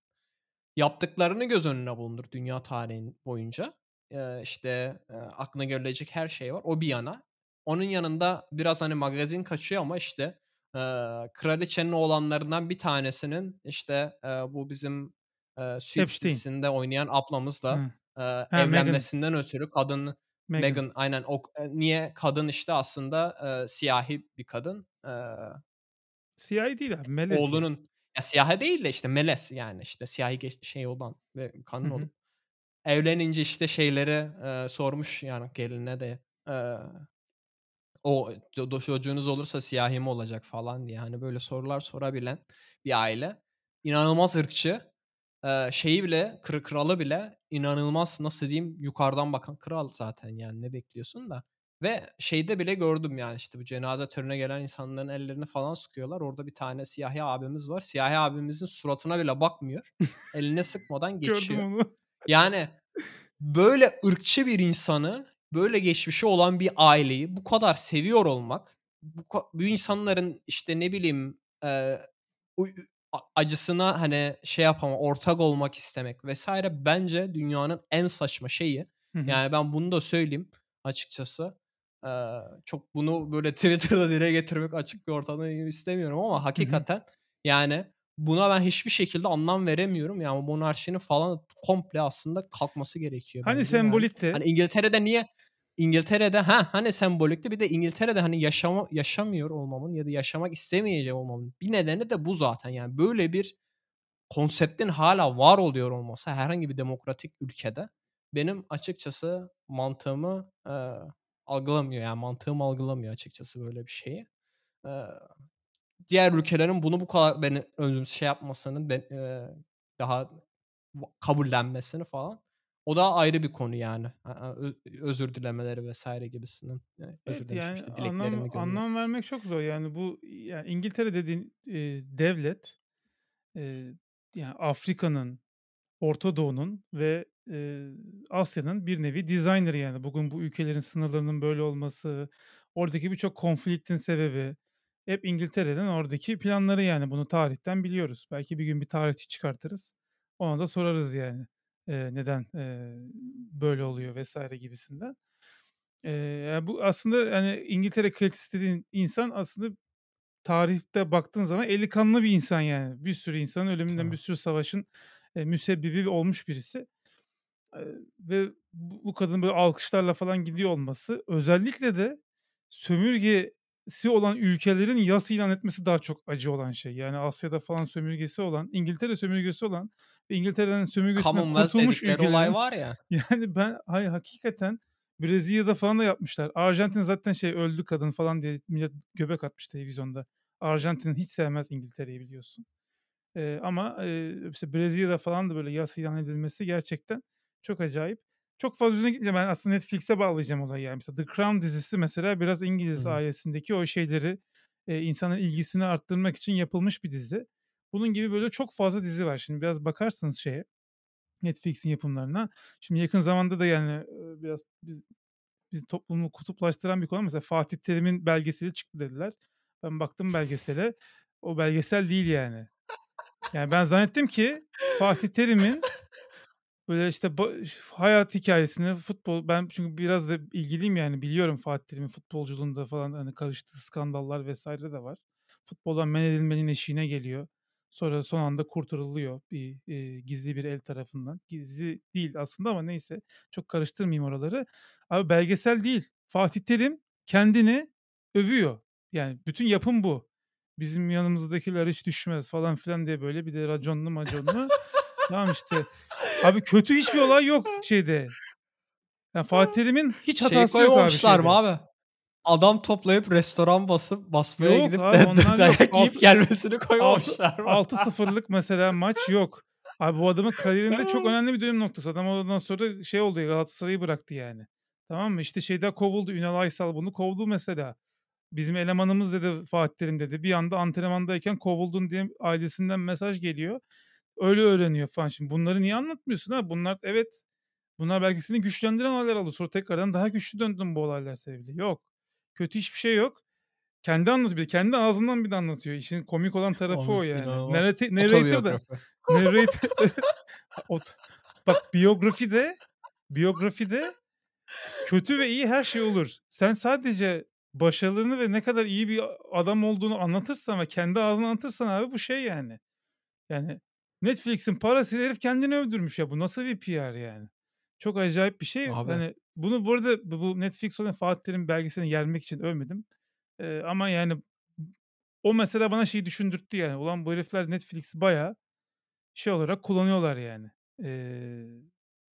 Yaptıklarını göz önüne bulundur dünya tarihin boyunca. Eee, işte, eee, aklına gelebilecek her şey var. O bir yana. Onun yanında biraz, hani, magazin kaçıyor ama, işte, eee, kraliçenin oğlanlarından bir tanesinin, işte, eee, bu bizim, eee, Suits Epstein. dizisinde oynayan ablamızla, Hıı. eee, Ha, Meghan. evlenmesinden ötürü kadın Meghan. Meghan aynen eee, niye kadın, işte, aslında, eee, siyahi bir kadın. Eee Siyahi değil abi, melez oğlunun ya, siyahi değil de, işte, melez, yani, işte, siyahi şey olan ve hı. olup evlenince, işte, şeyleri, eee, sormuş, yani, geline de, eee, o çocuğunuz olursa siyahi mi olacak falan diye, hani, böyle sorular sorabilen bir aile. İnanılmaz ırkçı. Şeyi bile, kra kralı bile inanılmaz, nasıl diyeyim, yukarıdan bakan kral zaten, yani, ne bekliyorsun da ve şeyde bile gördüm, yani, işte, bu cenaze törenine gelen insanların ellerini falan sıkıyorlar. Orada bir tane siyahi abimiz var. Siyahi abimizin suratına bile bakmıyor. Eline sıkmadan Gördüm geçiyor. onu. Yani, böyle ırkçı bir insanı, böyle geçmişi olan bir aileyi bu kadar seviyor olmak, bu bu insanların, işte, ne bileyim, a acısına, hani, şey yapama ortak olmak istemek vs. bence dünyanın en saçma şeyi. Hı hı. Yani, ben bunu da söyleyeyim açıkçası. Eee, çok bunu böyle Twitter'da dile getirmek, açık bir ortamda istemiyorum ama hakikaten, yani, buna ben hiçbir şekilde anlam veremiyorum. Yani, monarşinin falan komple aslında kalkması gerekiyor Hani bence, yani. sembolikti? Hani, İngiltere'de niye İngiltere'de Hah, hani sembolikti. Bir de İngiltere'de, hani, yaşama yaşamıyor olmamın ya da yaşamak istemeyeceğim olmamın bir nedeni de bu zaten. Yani, böyle bir konseptin hâlâ var oluyor olması herhangi bir demokratik ülkede benim açıkçası mantığımı, eee, algılamıyor. Yani, mantığım algılamıyor açıkçası böyle bir şeyi. Eee, diğer ülkelerin bunu bu kadar beni özüms şey yapmasını, be eee, daha kabullenmesini falan, o da ayrı bir konu, yani. Özür dilemeleri vs. gibisinden. Eee, özür Evet, yani, işte, anlam anlam vermek çok zor. Yani, bu, ya, İngiltere dediğin, eee, devlet, eee, ya, Afrika'nın, Orta Doğu'nun ve, eee, Asya'nın bir nevi designer'ı, yani. Bugün bu ülkelerin sınırlarının böyle olması, oradaki birçok konfliktin sebebi hep İngiltere'nin oradaki planları, yani. Bunu tarihten biliyoruz. Belki bir gün bir tarihçi çıkartırız. Ona da sorarız, yani, eee, neden, eee, böyle oluyor vs. gibisinden. Eee, ya, bu aslında, hani, İngiltere kraliçesi dediğin insan aslında tarihte baktığın zaman eli kanlı bir insan, yani. Bir sürü insanın ölümünden, bir sürü savaşın, eee, müsebbibi olmuş birisi. Eee, ve bu bu kadının böyle alkışlarla falan gidiyor olması özellikle de sömürgesi olan ülkelerin yas ilan etmesi daha çok acı olan şey. Yani, Asya'da falan sömürgesi olan, İngiltere sömürgesi olan ve İngiltere'nin sömürgesinden kurtulmuş dedikleri olay var ya. yani, ben hay hakikaten Brezilya'da falan da yapmışlar. Arjantin zaten şey öldü kadın falan diye millet göbek atmış televizyonda. Arjantin hiç sevmez İngiltere'yi biliyorsun. Eee, ama, eee, işte, Brezilya'da falan da böyle yas ilan edilmesi gerçekten çok acayip. Çok fazla üzerine gitmeyeceğim. Ben aslında Netflix'e bağlayacağım olayı, yani. Mesela The Crown dizisi mesela biraz İngiliz hı. ailesindeki o şeyleri, eee, insanların ilgisini arttırmak için yapılmış bir dizi. Bunun gibi böyle çok fazla dizi var. Şimdi biraz bakarsanız şeye, Netflix'in yapımlarına. Şimdi yakın zamanda da, yani, biraz biz bizim toplumu kutuplaştıran bir konu. Mesela Fatih Terim'in belgeseli çıktı dediler. Ben baktım belgesele, o belgesel değil, yani. Yani, ben zannettim ki Fatih Terim'in böyle, işte, hayat hikâyesini, futbol Ben çünkü biraz da ilgiliyim, yani, biliyorum Fatih Terim'in futbolculuğunda falan, hani, karıştığı skandallar vs. de var. Futboldan men edilmenin eşiğine geliyor. Sonra son anda kurtarılıyor bir, eee, gizli bir el tarafından. Gizli değil aslında ama neyse, çok karıştırmayayım oraları. Abi belgesel değil. Fatih Terim kendini övüyor. Yani, bütün yapım bu. "Bizim yanımızdakiler hiç düşmez." falan filan diye böyle bir de raconlu maconlu. Tamam, işte. Abi kötü hiçbir olay yok şeyde. Ya, Fatih Terim'in hiç Şeyi hatası yok abi koymamışlar mı abi? Adam toplayıp restoran basıp basmaya Yok gidip abi de yok. dayak yiyip gelmesini koymamışlar mı? 6-0'lık mesela maç yok. Abi bu adamın kariyerinde çok önemli bir dönüm noktası. Adam ondan sonra şey oldu ya Galatasaray'ı bıraktı yani. Tamam mı? İşte şeyde kovuldu. Ünal Aysal bunu kovdu mesela. Bizim elemanımız dedi Fatih Terim dedi. Bir anda antrenmandayken kovuldun diye ailesinden mesaj geliyor. Öyle öğreniyor falan. Şimdi bunları niye anlatmıyorsun ha? Bunlar evet bunlar belki seni güçlendiren olaylar oldu. Sonra tekrardan daha güçlü döndün bu olaylar sevgili. Yok. Kötü hiçbir şey yok. Kendi anlatıyor. Bir de Kendi ağzından bir de anlatıyor. İşin komik olan tarafı o Komik, yani. Narrati- narrator da narrator Bak biyografide biyografide kötü ve iyi her şey olur. Sen sadece başarılarını ve ne kadar iyi bir adam olduğunu anlatırsan ve kendi ağzına anlatırsan abi bu şey yani. Yani Netflix'in parasıyla herif kendini öldürmüş ya. Bu nasıl bir PR yani? Çok acayip bir şey. Abi. Hani bunu bu arada bu Netflix olan Fatih Terim belgeselini yermek için övmedim. Ee, ama yani o mesela bana şeyi düşündürttü yani. Ulan bu herifler Netflix'i bayağı şey olarak kullanıyorlar yani. Ee,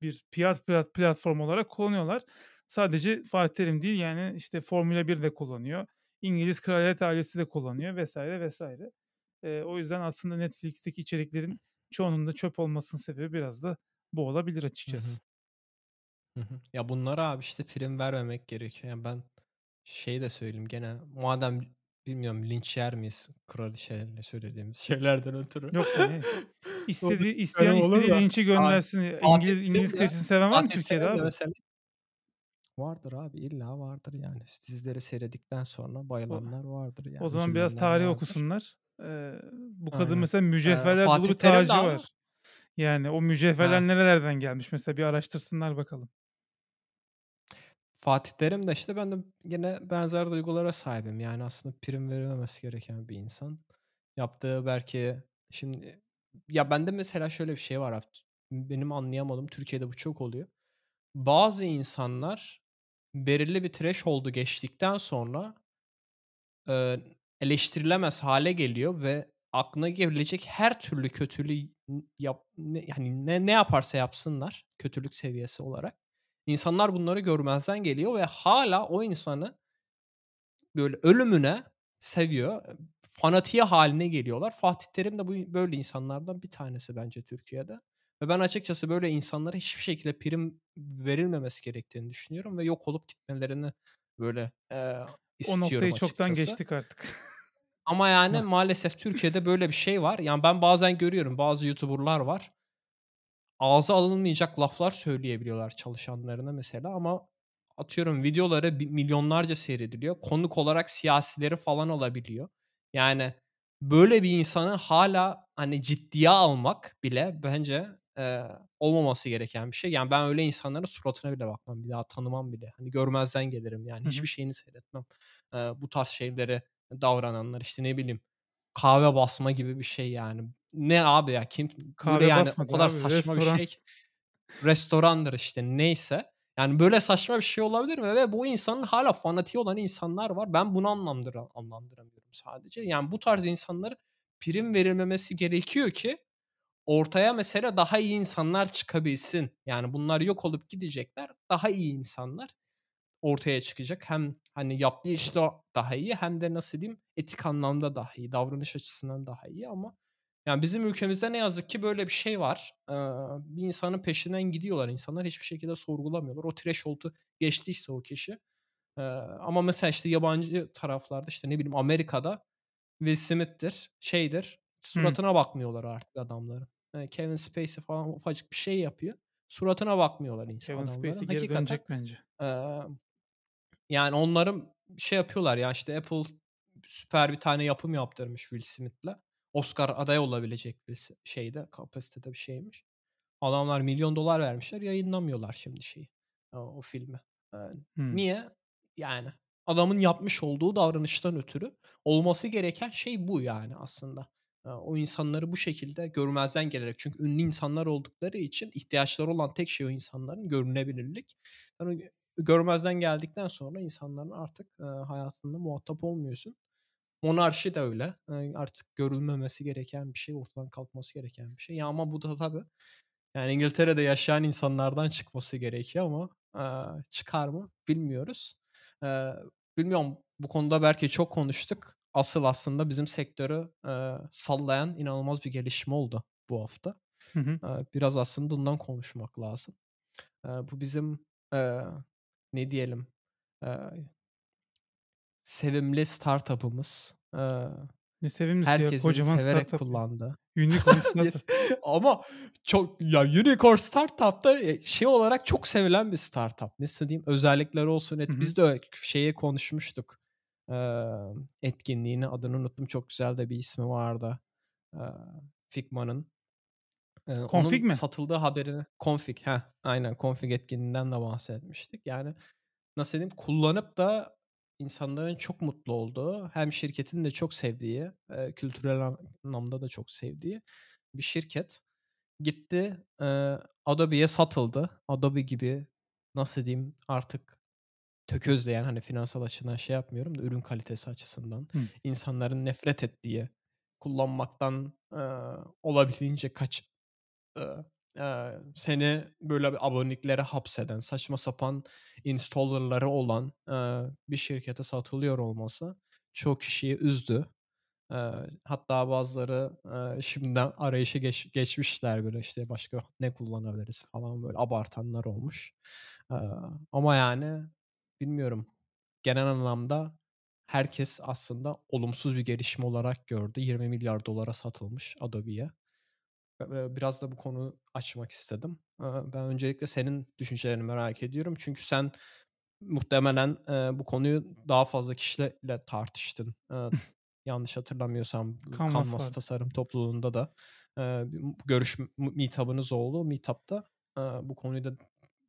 bir piyat plat platform olarak kullanıyorlar. Sadece Fatih Terim değil yani işte Formula 1 de kullanıyor. İngiliz kraliyet ailesi de kullanıyor vesaire vesaire. Ee, o yüzden aslında Netflix'teki içeriklerin çoğunun da çöp olmasının sebebi biraz da bu olabilir Hı hı. Açıkçası. Hı hı. Ya bunlara abi işte prim vermemek gerekiyor. Yani ben şey de söyleyeyim gene madem bilmiyorum linç yer miyiz kraliçeyle söylediğimiz şeylerden ötürü. Yok ne? O İstediği, da isteyen istediği da. linçi göndersin. Fatih İngiliz, İngiliz kraliçesini seven var mı Türkiye'de abi? mesela vardır abi illa vardır yani. Dizileri seyredikten sonra O, bayılanlar vardır o yani. zaman biraz tarih vardır. okusunlar. Ee, bu kadın Aynen. mesela Ee, mücevherler dolu Fatih bir tacı var. Yani o mücevherler ha, nerelerden gelmiş mesela bir araştırsınlar bakalım. Fatih Terim de işte ben de yine benzer duygulara sahibim. Yani aslında prim verilmemesi gereken bir insan. Yaptığı belki şimdi ya bende mesela şöyle bir şey var abi. Benim anlayamadığım Türkiye'de bu çok oluyor. Bazı insanlar belirli bir threshold'u geçtikten sonra eleştirilemez hale geliyor ve aklına gelebilecek her türlü kötülüğü yap, ne, hani ne, ne yaparsa yapsınlar kötülük seviyesi olarak. İnsanlar bunları görmezden geliyor ve hala o insanı böyle ölümüne seviyor. Fanatiğe haline geliyorlar. Fatih Terim de bu böyle insanlardan bir tanesi bence Türkiye'de. Ve ben açıkçası böyle insanlara hiçbir şekilde prim verilmemesi gerektiğini düşünüyorum ve yok olup gitmelerini böyle O istiyorum noktayı çoktan açıkçası. geçtik artık. Ama yani Ma- maalesef Türkiye'de böyle bir şey var. Yani ben bazen görüyorum bazı YouTuber'lar var. Ağza alınmayacak laflar söyleyebiliyorlar çalışanlarına mesela ama atıyorum videoları milyonlarca seyrediliyor. Konuk olarak siyasileri falan alabiliyor. Yani böyle bir insanı hala hani ciddiye almak bile bence e, olmaması gereken bir şey. Yani ben öyle insanların suratına bile bakmam. Bir daha tanımam bile. Hani görmezden gelirim yani. Hı hı. Hiçbir şeyini seyretmem. E, bu tarz şeylere davrananlar işte ne bileyim kahve basma gibi bir şey yani. Ne abi ya kim Kahve yani o kadar abi. saçma bir Restoran. şey ki. Restorandır işte neyse. Yani böyle saçma bir şey olabilir mi? Ve bu insanın hala fanatiği olan insanlar var. Ben bunu anlamdıra, anlamdıramıyorum sadece. Yani bu tarz insanlara prim verilmemesi gerekiyor ki ortaya mesela daha iyi insanlar çıkabilsin. Yani bunlar yok olup gidecekler. Daha iyi insanlar ortaya çıkacak. Hem hani yaptığı işte daha iyi hem de nasıl diyeyim etik anlamda daha iyi, davranış açısından daha iyi ama yani bizim ülkemizde ne yazık ki böyle bir şey var. Ee, bir insanın peşinden gidiyorlar. İnsanlar hiçbir şekilde sorgulamıyorlar. O threshold'u geçtiyse o kişi. Ee, ama mesela işte yabancı taraflarda işte ne bileyim Amerika'da Will Smith'tir, şeydir. Suratına bakmıyorlar artık adamların. Yani Kevin Spacey falan ufacık bir şey yapıyor. Suratına bakmıyorlar insan Kevin. Spacey geri dönecek bence. eee yani onların şey yapıyorlar ya işte Apple süper bir tane yapım yaptırmış Will Smith'le. Oscar aday olabilecek bir şeyde kapasitede bir şeymiş. Adamlar milyon dolar vermişler yayınlamıyorlar şimdi şeyi o, filmi. Hı. niye? Yani adamın yapmış olduğu davranıştan ötürü olması gereken şey bu yani aslında. O insanları bu şekilde görmezden gelerek çünkü ünlü insanlar oldukları için ihtiyaçları olan tek şey o insanların görünebilirlik. Yani görmezden geldikten sonra insanların artık hayatında muhatap olmuyorsun. Monarşi de öyle. E, artık görülmemesi gereken bir şey, ortadan kalkması gereken bir şey. Ya ama bu da tabii yani İngiltere'de yaşayan insanlardan çıkması gerekiyor ama e, çıkar mı bilmiyoruz. E, bilmiyorum bu konuda belki çok konuştuk. Asıl aslında bizim sektörü, eee, sallayan inanılmaz bir gelişme oldu bu hafta. Hı hı. Eee, biraz aslında bundan konuşmak lazım. Eee, bu bizim, eee, ne diyelim, eee sevimli startup'ımız. Eee, Ne sevimlisi ya, herkesin kocaman severek startup ya. kullandığı. Unicorn startup. Ama çok ya Unicorn Startup'ta, eee, şey olarak çok sevilen bir startup. Nasıl diyeyim, özellikleri olsun et biz de ö şeyi konuşmuştuk. Emm, etkinliğini, adını unuttum. Çok güzel de bir ismi vardı, eee, Figma'nın. Eee, Config onun mi? satıldığı haberini Config, heh, aynen Config etkinliğinden de bahsetmiştik. Yani, nasıl diyeyim, kullanıp da insanların çok mutlu olduğu, hem şirketin de çok sevdiği, eee, kültürel anlamda da çok sevdiği bir şirket. Gitti, eee, Adobe'ye satıldı. Adobe gibi, nasıl diyeyim, artık tökezleyen, hani, finansal açıdan şey yapmıyorum da ürün kalitesi açısından Hıı. insanların nefret ettiği, kullanmaktan, eee, olabildiğince kaç eee, eee, seni böyle bir aboneliklere hapseden, saçma sapan installer'ları olan, eee, bir şirkete satılıyor olması çoğu kişiyi üzdü. Eee, hatta bazıları, eee, şimdiden arayışa geç geçmişler bile, işte, başka ne kullanabiliriz falan böyle abartanlar olmuş. Eee, ama yani bilmiyorum, genel anlamda herkes aslında olumsuz bir gelişme olarak gördü. $20.000.000'a satılmış Adobe'ye. Biraz da bu konuyu açmak istedim. Ben öncelikle senin düşüncelerini merak ediyorum. Çünkü sen muhtemelen, bu konuyu daha fazla kişiyle tartıştın. Yanlış hatırlamıyorsam Canvas Canvas tasarım topluluğunda da, görüş meetup'ınız oldu. Meetup'ta, bu konuyu da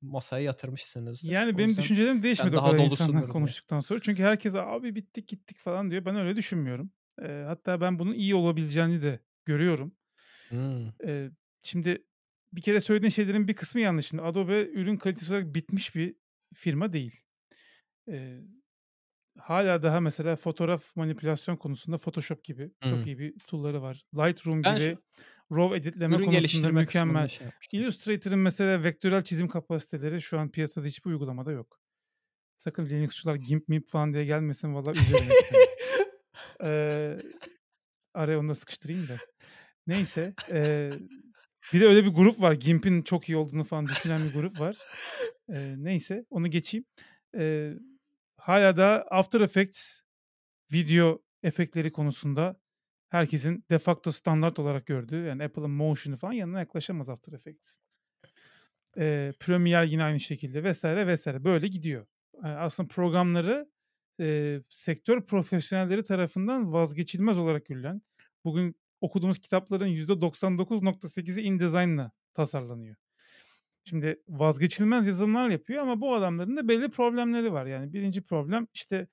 masaya yatırmışsınızdır. Yani O benim düşüncelerim değişmedi o daha kadar insanla konuştuktan sonra. Çünkü herkes "Abi bittik gittik." falan diyor. Ben öyle düşünmüyorum. Hatta ben bunun iyi olabileceğini de görüyorum. Hımm. Eee, şimdi bir kere söylediğin şeylerin bir kısmı yanlış. Şimdi Adobe ürün kalitesi olarak bitmiş bir firma değil. Eee, hâlâ daha mesela fotoğraf manipülasyon konusunda Photoshop gibi çok Hıı. iyi bir tool'ları var. Lightroom Ben şu gibi RAW editleme konusunda mükemmel. şey yapmıştım. Illustrator'ın mesela vektörel çizim kapasiteleri şu an piyasada hiçbir uygulamada yok. Sakın Linux'çular GIMP mimp falan diye gelmesin valla üzerim hepsini. Eee, araya onu da sıkıştırayım da. Neyse, eee, bir de öyle bir grup var. GIMP'in çok iyi olduğunu falan düşünen bir grup var. Eee, neyse onu geçeyim. Eee, hâlâ daha After Effects video efektleri konusunda herkesin de facto standart olarak gördüğü, yani Apple'ın Motion'u falan yanına yaklaşamaz After Effects'in. Eee, Premiere yine aynı şekilde vs. vs. böyle gidiyor. Eee, aslında programları, eee, sektör profesyonelleri tarafından vazgeçilmez olarak görülen, bugün okuduğumuz kitapların %99.8'i InDesign'la tasarlanıyor. Şimdi vazgeçilmez yazılımlar yapıyor ama bu adamların da belli problemleri var. Yani 1'inci problem işte,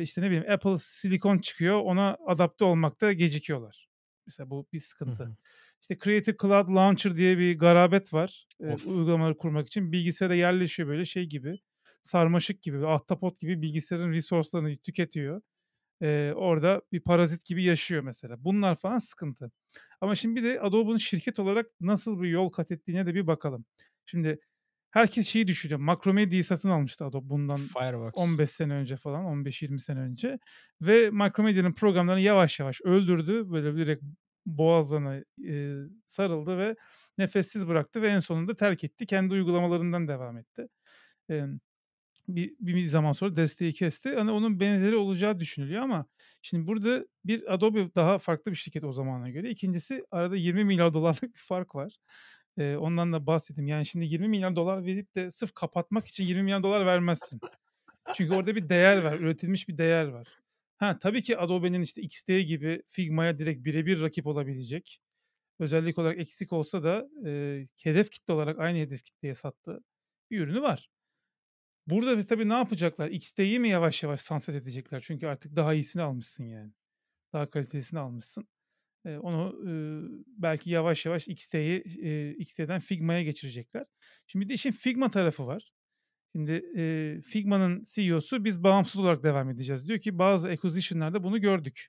işte, ne bileyim Apple silikon çıkıyor, ona adapte olmakta gecikiyorlar. Mesela bu bir Hı sıkıntı. hı. İşte Creative Cloud Launcher diye bir garabet var, Of. uygulamaları kurmak için. Bilgisayara yerleşiyor böyle şey gibi, sarmaşık gibi, ahtapot gibi bilgisayarın resource'larını tüketiyor. Eee, orada bir parazit gibi yaşıyor mesela. Bunlar falan sıkıntı. Ama şimdi bir de Adobe'un şirket olarak nasıl bir yol kat ettiğine de bir bakalım. Şimdi herkes şeyi düşünüyor. Macromedia'yı satın almıştı Adobe bundan Fireworks. 15 sene önce falan, 15-20 sene önce ve Macromedia'nın programlarını yavaş yavaş öldürdü. Böyle direkt boğazlarına, eee, sarıldı ve nefessiz bıraktı ve en sonunda terk etti. Kendi uygulamalarından devam etti. Emm, bir bir zaman sonra desteği kesti. Hani onun benzeri olacağı düşünülüyor ama şimdi burada bir Adobe daha farklı bir şirket o zamana göre. 2'ncisi arada $20.000.000'lık bir fark var. Eee, ondan da bahsedeyim. Yani şimdi $20.000.000 verip de sırf kapatmak için $20.000.000 vermezsin. Çünkü orada bir değer var, üretilmiş bir değer var. Ha, tabii ki Adobe'nin işte XD gibi Figma'ya direkt bire bir rakip olabilecek, özellik olarak eksik olsa da, eee, hedef kitle olarak aynı hedef kitleye sattığı bir ürünü var. Burada da tabii ne yapacaklar? XD'yi mi yavaş yavaş sunset edecekler? Çünkü artık daha iyisini almışsın yani. Daha kalitelisini almışsın. Eee, onu, ııı, belki yavaş yavaş XD'yi, eee, XD'den Figma'ya geçirecekler. Şimdi de işin Figma tarafı var. Şimdi, eee, Figma'nın CEO'su biz bağımsız olarak devam edeceğiz diyor ki bazı acquisition'larda bunu gördük.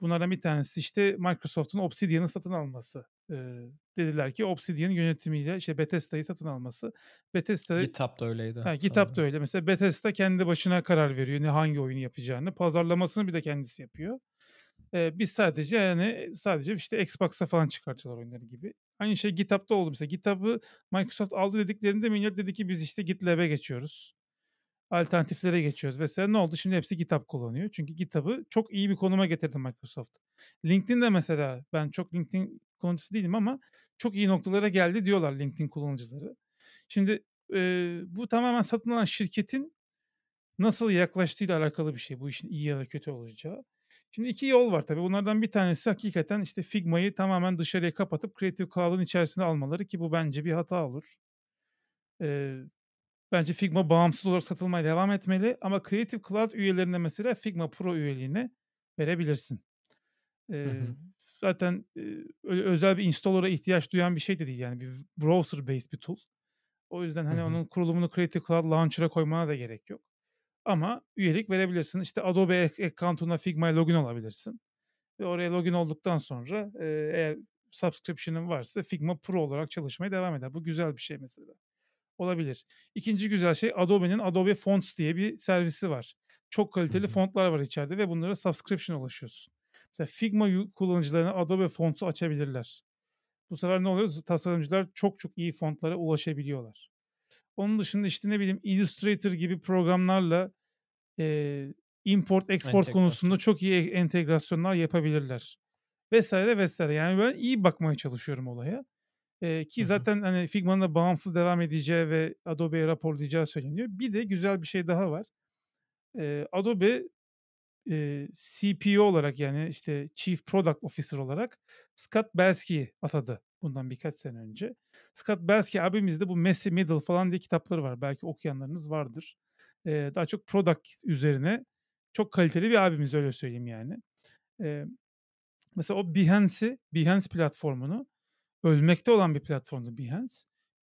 Bunlardan bir tanesi işte Microsoft'un Obsidian'ı satın alması. Eee, dediler ki Obsidian yönetimiyle işte Bethesda'yı satın alması. Bethesda GitHub da öyleydi Ha, GitHub da öyle. Mesela Bethesda kendi başına karar veriyor ne hangi oyunu yapacağını. Pazarlamasını bir de kendisi yapıyor. Eee, biz sadece yani sadece işte Xbox'a falan çıkartıyorlar oyunları gibi. Aynı şey GitHub'da oldu mesela. GitHub'ı Microsoft aldı dediklerinde millet dedi ki biz işte GitLab'e geçiyoruz. Alternatiflere geçiyoruz vesaire. Ne oldu? Şimdi hepsi GitHub kullanıyor. Çünkü GitHub'ı çok iyi bir konuma getirdi Microsoft. LinkedIn de mesela ben çok LinkedIn kullanıcısı değilim ama çok iyi noktalara geldi diyorlar LinkedIn kullanıcıları. Şimdi eee, bu tamamen satın alan şirketin nasıl yaklaştığıyla alakalı bir şey. Bu işin iyi ya da kötü olacağı. Şimdi iki yol var tabii. Bunlardan bir tanesi hakikaten işte Figma'yı tamamen dışarıya kapatıp Creative Cloud'un içerisine almaları ki bu bence bir hata olur. Eee, bence Figma bağımsız olarak satılmaya devam etmeli ama Creative Cloud üyelerine mesela Figma Pro üyeliğini verebilirsin. Hı hı. zaten, eee, öyle özel bir installer'a ihtiyaç duyan bir şey de değil yani bir browser based bir tool. O yüzden, hani, hı. onun kurulumunu Creative Cloud Launcher'a koymana da gerek yok. Ama üyelik verebilirsin. İşte Adobe ac account'una Figma'ya login olabilirsin ve oraya login olduktan sonra, eee, eğer subscription'ın varsa Figma Pro olarak çalışmaya devam eder. Bu güzel bir şey mesela. Olabilir. 2'nci güzel şey Adobe'nin Adobe Fonts diye bir servisi var. Çok kaliteli fontlar var içeride ve bunlara subscription ulaşıyorsun. Mesela Figma kullanıcılarına Adobe Fonts'u açabilirler. Bu sefer ne oluyor? Tasarımcılar çok çok iyi fontlara ulaşabiliyorlar. Onun dışında, işte, ne bileyim, Illustrator gibi programlarla, eee, import export konusunda çok iyi e entegrasyonlar yapabilirler vs. vs. Yani ben iyi bakmaya çalışıyorum olaya. Hı ki zaten, hani, Figma'nın da bağımsız devam edeceği ve Adobe'ye raporlayacağı söyleniyor. Bir de güzel bir şey daha var. Eee, Adobe, eee, CPO olarak yani, işte, Chief Product Officer olarak Scott Belsky'yi atadı bundan birkaç sene önce. Scott Belsky abimiz de bu Messy Middle falan diye kitapları var. Belki okuyanlarınız vardır. Eee, daha çok product üzerine çok kaliteli bir abimiz, öyle söyleyeyim yani. Eee, mesela o Behance'i, Behance platformunu ölmekte olan bir platformdu Behance.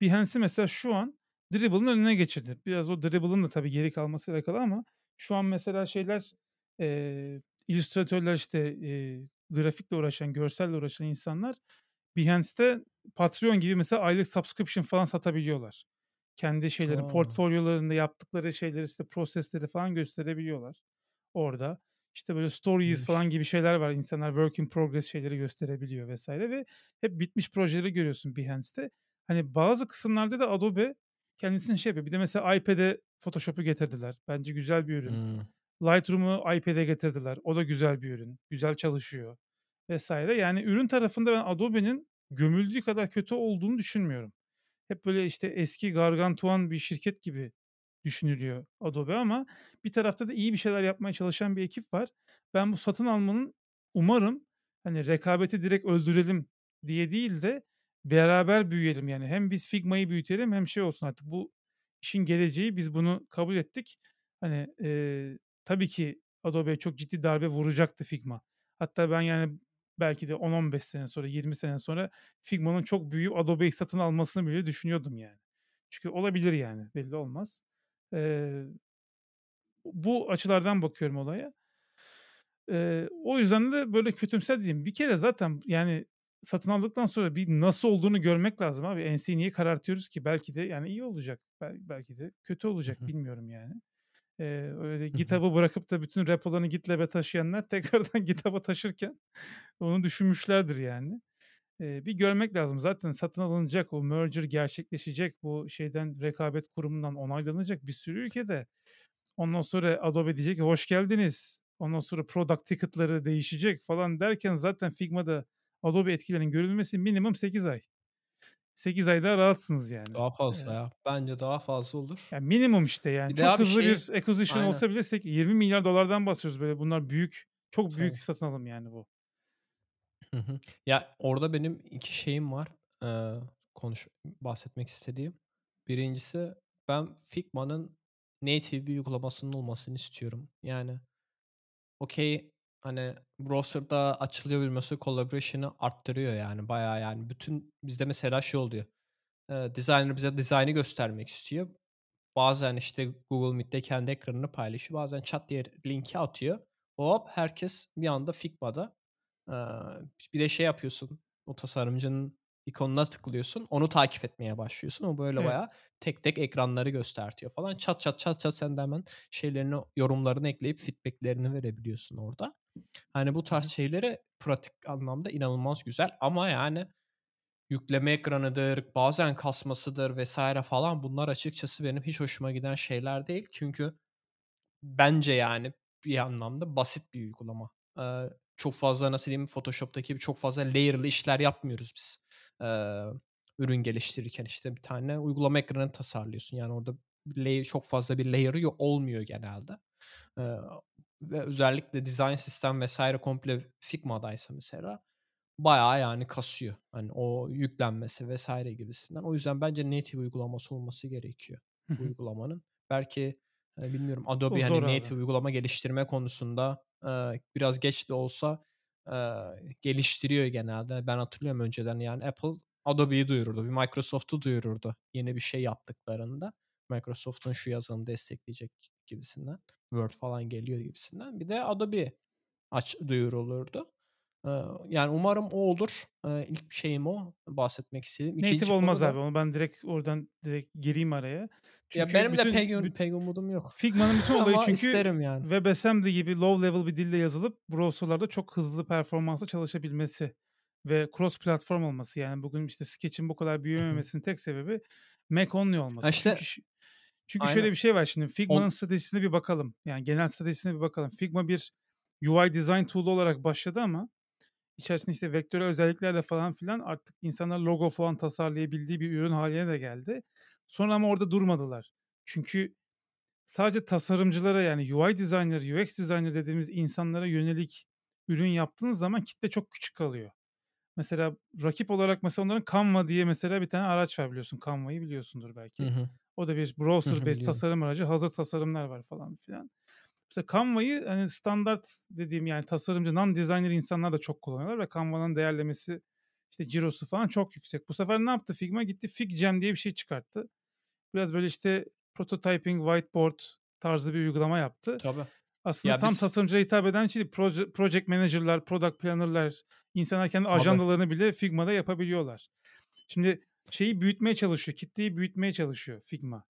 Behance'i mesela şu an Dribble'ın önüne geçirdi. Biraz o Dribble'ın da tabii geri kalmasıyla alakalı ama şu an mesela şeyler, eee, illüstratörler, işte, eee, grafikle uğraşan, görselle uğraşan insanlar Behance'te Patreon gibi mesela aylık subscription falan satabiliyorlar. Kendi şeylerini, A! portfolyolarında yaptıkları şeyleri, işte, prosesleri falan gösterebiliyorlar orada. İşte, böyle stories İyiymiş. falan gibi şeyler var. İnsanlar work in progress şeyleri gösterebiliyor vs. ve hep bitmiş projeleri görüyorsun Behance'te. Hani, bazı kısımlarda da Adobe kendisini şey yapıyor. Bir de mesela iPad'e Photoshop'u getirdiler. Bence güzel bir ürün. Hımm. Lightroom'u iPad'e getirdiler. O da güzel bir ürün. Güzel çalışıyor vs. Yani ürün tarafında ben Adobe'nin gömüldüğü kadar kötü olduğunu düşünmüyorum. Hep böyle, işte, eski gargantuan bir şirket gibi düşünülüyor Adobe ama bir tarafta da iyi bir şeyler yapmaya çalışan bir ekip var. Ben bu satın almanın umarım, hani, rekabeti direkt öldürelim diye değil de beraber büyüyelim yani. Hem biz Figma'yı büyütelim hem şey olsun artık bu işin geleceği, biz bunu kabul ettik. Hani, eee, tabii ki Adobe'ye çok ciddi darbe vuracaktı Figma. Hatta ben, yani, belki de 10-15 sene sonra, 20 sene sonra Figma'nın çok büyüyüp Adobe'yi satın almasını bile düşünüyordum yani. Çünkü olabilir yani, belli olmaz. Eee bu açılardan bakıyorum olaya. Eee, o yüzden de böyle kötümser değilim. Bir kere zaten, yani, satın aldıktan sonra bir nasıl olduğunu görmek lazım abi. Enseyi niye karartıyoruz ki? Belki de, yani, iyi olacak. Bel belki de kötü olacak, hı. bilmiyorum yani. Eee, öyle hı. GitHub'ı bırakıp da bütün repolarını GitLab'e taşıyanlar tekrardan GitHub'a taşırken onu düşünmüşlerdir yani. Eee, bir görmek lazım. Zaten satın alınacak, o merger gerçekleşecek. Bu şeyden, rekabet kurumundan onaylanacak bir sürü ülkede. Ondan sonra Adobe diyecek ki hoş geldiniz. Ondan sonra product ticket'ları değişecek falan derken zaten Figma'da Adobe etkilerinin görülmesi minimum 8 ay. 8 ay daha rahatsınız yani. Daha fazla Eee ya. Bence daha fazla olur. ya, minimum işte yani. Bir Çok hızlı şey bir acquisition Aynen. olsa bile sek $20.000.000'dan bahsediyoruz böyle. Bunlar büyük, çok büyük Tabii. satın alım yani bu. Hı hı. Ya, orada benim 2 şeyim var, eee, konuş bahsetmek istediğim. 1'incisi ben Figma'nın native bir uygulamasının olmasını istiyorum. Yani, okay, hani, browser'da açılıyor bilmesi collaboration'ı arttırıyor yani bayağı yani. Bütün bizde mesela şey oluyor, eee, designer bize dizaynı göstermek istiyor. Bazen, işte, Google Meet'te kendi ekranını paylaşıyor. Bazen çat diye linki atıyor. Hop, herkes bir anda Figma'da. Eee, bir de şey yapıyorsun O tasarımcının ikonuna tıklıyorsun. Onu takip etmeye başlıyorsun. O böyle Evet. bayağı tek tek ekranları göstertiyor falan. Çat çat çat çat sen de hemen şeylerini, yorumlarını ekleyip feedback'lerini verebiliyorsun orada. Hani bu tarz hı. şeyleri pratik anlamda inanılmaz güzel ama yani yükleme ekranıdır, bazen kasmasıdır vesaire falan bunlar açıkçası benim hiç hoşuma giden şeyler değil. Çünkü bence yani bir anlamda basit bir uygulama. Eee, çok fazla nasıl diyeyim Photoshop'taki çok fazla layer'lı işler yapmıyoruz biz. Eee, ürün geliştirirken işte bir tane uygulama ekranı tasarlıyorsun. Yani orada çok fazla bir layer'ı yo olmuyor genelde. Eee, ve özellikle design sistem vesaire komple Figma'daysa mesela bayağı yani kasıyor. Hani o yüklenmesi vesaire gibisinden. O yüzden bence native uygulaması olması gerekiyor bu uygulamanın. Belki, eee, bilmiyorum Adobe hani abi. native uygulama geliştirme konusunda, eee, biraz geç de olsa, eee, geliştiriyor genelde. Ben hatırlıyorum önceden yani Apple Adobe'yi duyururdu, bir Microsoft'u duyururdu yeni bir şey yaptıklarında. Microsoft'un şu yazılımı destekleyecek gibisinden. Word falan geliyor gibisinden. Bir de Adobe aç duyurulurdu. Yani umarım o olur. İlk şeyim o, bahsetmek istediğim. Native 2'nci konu olmaz abi. da Onu ben direkt oradan direkt gireyim araya. Ya Çünkü benim de bütün pek bü pek umudum yok. Figma'nın bütün olayı çünkü isterim yani. WebAssembly gibi low level bir dille yazılıp browser'larda çok hızlı performanslı çalışabilmesi ve cross platform olması. Yani bugün işte Sketch'in bu kadar büyümemesinin tek sebebi Mac only Ha olması. Çünkü işte ş çünkü şöyle Aynen. bir şey var şimdi Figma'nın On stratejisine bir bakalım. Yani genel stratejisine bir bakalım. Figma bir UI design tool'u olarak başladı ama içerisinde işte vektörel özelliklerle falan filan artık insanlar logo falan tasarlayabildiği bir ürün hâline de geldi. Sonra ama orada durmadılar. Çünkü sadece tasarımcılara yani UI designer, UX designer dediğimiz insanlara yönelik ürün yaptığınız zaman kitle çok küçük kalıyor. Mesela rakip olarak mesela onların Canva diye mesela bir tane araç var biliyorsun. Canva'yı biliyorsundur Hı belki. hı. O da bir Hı browser hı, based tasarım aracı. Hazır tasarımlar var falan filan. Mesela Canva'yı hani standart dediğim yani tasarımcı non-designer insanlar da çok kullanıyorlar ve Canva'nın değerlemesi işte cirosu falan çok yüksek. Bu sefer ne yaptı Figma? Gitti FigJam diye bir şey çıkarttı. Biraz böyle işte prototyping, whiteboard tarzı bir uygulama yaptı. Tabii. Aslında Ya tam biz tasarımcıya hitap eden şey. Proje project manager'lar, product planner'lar, insanlar kendi Tabii. ajandalarını bile Figma'da yapabiliyorlar. Şimdi şeyi büyütmeye çalışıyor, kitleyi büyütmeye çalışıyor Figma.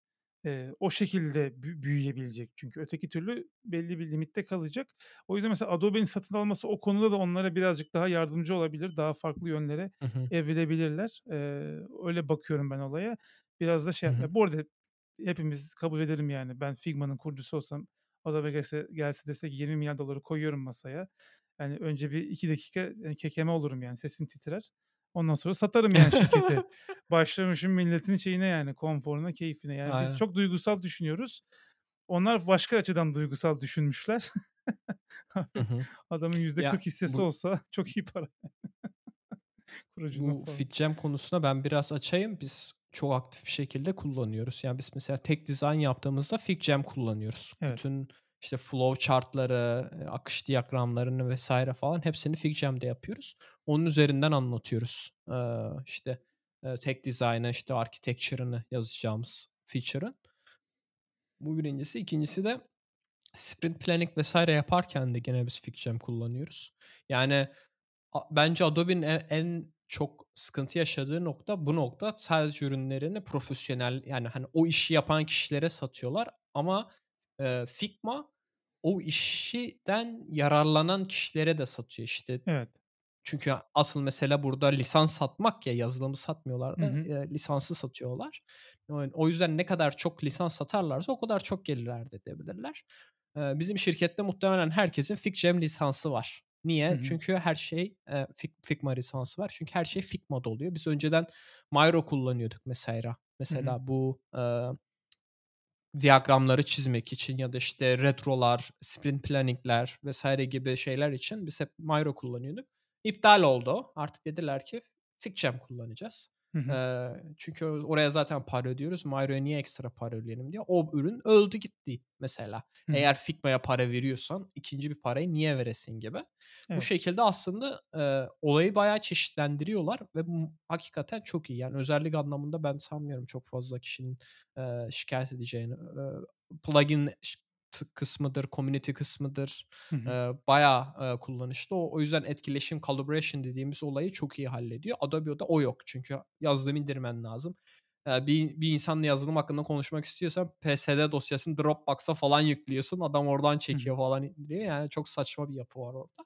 Eee, o şekilde bü büyüyebilecek çünkü öteki türlü belli bir limitte kalacak. O yüzden mesela Adobe'nin satın alması o konuda da onlara birazcık daha yardımcı olabilir. Daha farklı yönlere Hı hı. evrilebilirler. Eee, öyle bakıyorum ben olaya. Biraz da Hı şey hı. Bu arada hepimiz kabul edelim yani ben Figma'nın kurucusu olsam Adobe gelse gelse dese ki $20.000.000 koyuyorum masaya. Yani önce bir 2 dakika, eee, kekeme olurum yani sesim titrer. Ondan sonra satarım yani şirketi. Başlamışım milletin şeyine yani konforuna, keyfine. Yani biz Aynen. çok duygusal düşünüyoruz. Onlar başka açıdan duygusal düşünmüşler. Adamın %40 Ya hissesi bu olsa çok iyi para. Bu falan. FigJam konusuna ben biraz açayım. Biz çok aktif bir şekilde kullanıyoruz. Yani biz mesela tek dizayn yaptığımızda FigJam kullanıyoruz. Evet. Bütün işte flow chart'ları, eee, akış diyagramlarını vesaire falan hepsini FigJam'de yapıyoruz. Onun üzerinden anlatıyoruz. Eee, işte, eee, tek dizaynı, işte architecture'ını yazacağımız feature'ın. Bu 1'incisi. 2'ncisi de sprint planning vesaire yaparken de gene biz FigJam kullanıyoruz. Yani bence Adobe'nin e en çok sıkıntı yaşadığı nokta bu nokta. Sadece ürünlerini profesyonel yani hani o işi yapan kişilere satıyorlar ama, eee, Figma o işten yararlanan kişilere de satıyor işte. Evet. Çünkü asıl mesele burada lisans satmak ya, yazılımı satmıyorlar Hı da, hı. eee, lisansı satıyorlar. O yüzden ne kadar çok lisans satarlarsa o kadar çok gelir elde edebilirler. Eee, bizim şirkette muhtemelen herkesin FigJam lisansı var. Niye? hı. Çünkü her şey, Fig Figma lisansı var. Çünkü her şey Figma'da oluyor. Biz önceden Miro kullanıyorduk mesela. Mesela bu, eee diyagramları çizmek için ya da işte retrolar, sprint planning'ler vesaire gibi şeyler için biz hep Miro kullanıyorduk. İptal oldu. Artık dediler ki FigJam kullanacağız. Hı hı. Çünkü oraya zaten para ödüyoruz. Miro'ya niye ekstra para ödeyelim diye. O ürün öldü gitti mesela. Hı hı. Eğer Figma'ya para veriyorsan 2'nci bir parayı niye veresin gibi. Bu Evet. şekilde aslında, eee, olayı bayağı çeşitlendiriyorlar ve bu hakikaten çok iyi. Yani özellik anlamında ben sanmıyorum çok fazla kişinin, eee, şikâyet edeceğini. Eee, plugin kısmıdır, community kısmıdır, Hı hı. eee, bayağı, eee, kullanışlı. O o yüzden etkileşim, collaboration dediğimiz olayı çok iyi hallediyor. Adobe'da o yok çünkü yazılım indirmen lazım. Eee, bir bir insanla yazılım hakkında konuşmak istiyorsan PSD dosyasını Dropbox'a falan yüklüyorsun. Adam oradan Hı hı. çekiyor falan indiriyor. Yani çok saçma bir yapı var orada.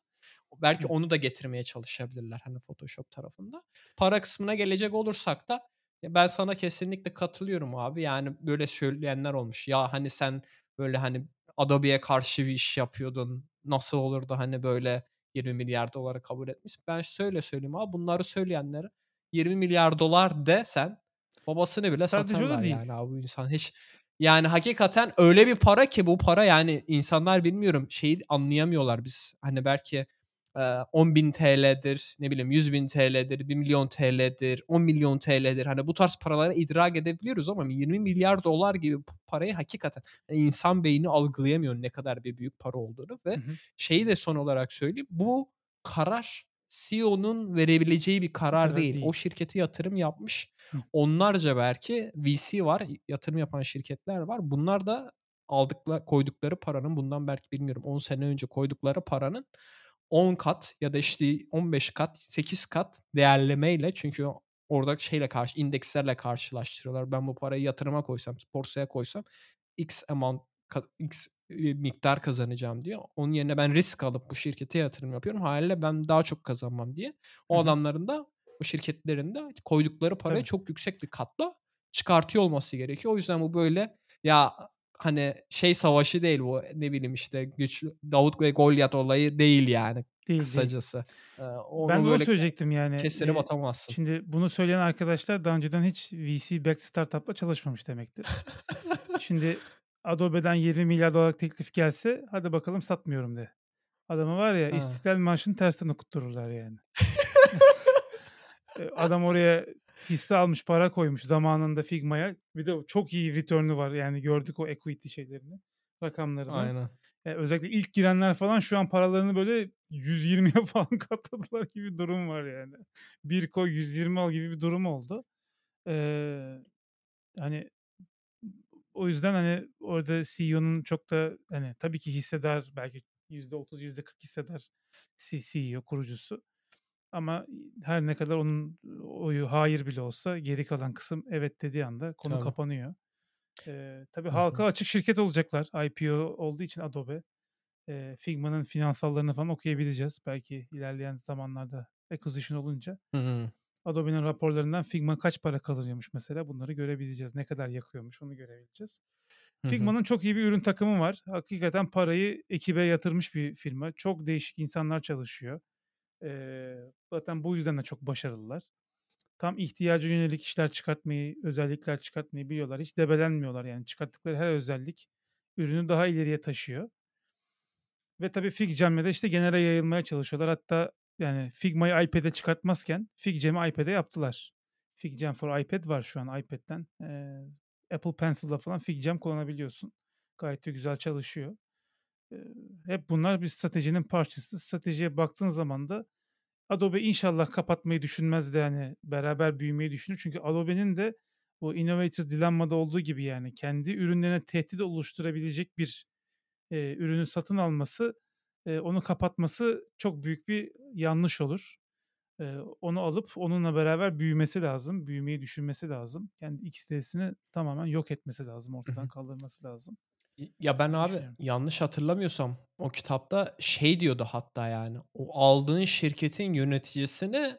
Belki Evet. onu da getirmeye çalışabilirler hani Photoshop tarafında. Para kısmına gelecek olursak da ben sana kesinlikle katılıyorum abi. Yani böyle söyleyenler olmuş. Ya hani sen böyle hani Adobe'ye karşı bir iş yapıyordun. Nasıl olur da hani böyle 20 milyar doları kabul etmiş. Ben şöyle söyleyeyim abi bunları söyleyenlere 20 milyar dolar de sen babasını bile Sadece satarlar değil. yani abi bu insan hiç yani hakikaten öyle bir para ki bu para yani insanlar bilmiyorum şeyi anlayamıyorlar biz hani belki 10.000 TL'dir, ne bileyim 100.000 TL'dir, 1.000.000 TL'dir, 10.000.000 TL'dir. Hani bu tarz paraları idrak edebiliyoruz ama 20 milyar dolar gibi parayı hakikaten hani insan beyni algılayamıyor ne kadar bir büyük para olduğunu ve Hı hı. şeyi de son olarak söyleyeyim. Bu karar CEO'nun verebileceği bir karar karar değil. O değil. şirkete yatırım yapmış. Hı. Onlarca belki VC var, yatırım yapan şirketler var. Bunlar da aldıkla koydukları paranın bundan belki bilmiyorum 10 sene önce koydukları paranın 10 kat ya da işte 15 kat, 8 kat değerlemeyle çünkü orada şeyle karşı indekslerle karşılaştırıyorlar. Ben bu parayı yatırıma koysam, borsaya koysam X amount X, eee, miktar kazanacağım diyor. Onun yerine ben risk alıp bu şirkete yatırım yapıyorum. Hâliyle ben daha çok kazanmam diye. O hı. adamların da o şirketlerin de koydukları parayı Tabii. çok yüksek bir katla çıkartıyor olması gerekiyor. O yüzden bu böyle ya hani şey savaşı değil bu ne bileyim işte güçlü Davut ve Golyat olayı değil yani Değil, değil. kısacası. Eee, Ben onu de onu söyleyecektim yani. kestirip Eee, atamazsın. şimdi bunu söyleyen arkadaşlar daha önceden hiç VC backed startup'la çalışmamış demektir. Şimdi Adobe'den 20 milyar dolarlık teklif gelse hadi bakalım satmıyorum de. Adamı var ya Ha. İstiklal Marşı'nı tersten okuttururlar yani. Adam oraya hisse almış, para koymuş zamanında Figma'ya. Bir de çok iyi return'ü var yani gördük o equity şeylerini, rakamlarını. Aynen. Eee, özellikle ilk girenler falan şu an paralarını böyle 120'ye falan katladılar gibi bir durum var yani. Bir koy 120 al gibi bir durum oldu. Eee, hani o yüzden hani orada CEO'nun çok da hani tabii ki hissedar belki %30 %40 hissedar C CEO kurucusu. Ama her ne kadar onun oyu hayır bile olsa geri kalan kısım evet dediği anda konu Tabii. kapanıyor. Eee, tabii Hı halka açık şirket olacaklar IPO olduğu için Adobe. Eee, Figma'nın finansallarını falan okuyabileceğiz belki ilerleyen zamanlarda acquisition olunca. Hıı. Adobe'nin raporlarından Figma kaç para kazanıyormuş mesela bunları görebileceğiz. Ne kadar yakıyormuş onu görebileceğiz. Hı hı. Figma'nın çok iyi bir ürün takımı var. Hakikaten parayı ekibe yatırmış bir firma. Çok değişik insanlar çalışıyor. Eee, zaten bu yüzden de çok başarılılar. Tam ihtiyaca yönelik işler çıkartmayı, özellikler çıkartmayı biliyorlar. Hiç debelenmiyorlar yani. Çıkarttıkları her özellik ürünü daha ileriye taşıyor. Ve tabii FigJam'le de işte genele yayılmaya çalışıyorlar. Hatta yani Figma'yı iPad'e çıkartmazken FigJam'i iPad'e yaptılar. FigJam for iPad var şu an iPad'den. Eee, Apple Pencil'la falan FigJam kullanabiliyorsun. Gayet de güzel çalışıyor. Hep bunlar bir stratejinin parçası. Stratejiye baktığın zaman da Adobe inşallah kapatmayı düşünmez de hani beraber büyümeyi düşünür. Çünkü Adobe'nin de bu Innovators Dilemma'da olduğu gibi yani kendi ürünlerine tehdit oluşturabilecek bir eee, ürünü satın alması, eee, onu kapatması çok büyük bir yanlış olur. Eee, onu alıp onunla beraber büyümesi lazım. Büyümeyi düşünmesi lazım. Kendi X sitesini tamamen yok etmesi lazım. Ortadan kaldırması lazım ya ben abi düşünüyorum. yanlış hatırlamıyorsam o kitapta şey diyordu hatta yani o aldığın şirketin yöneticisini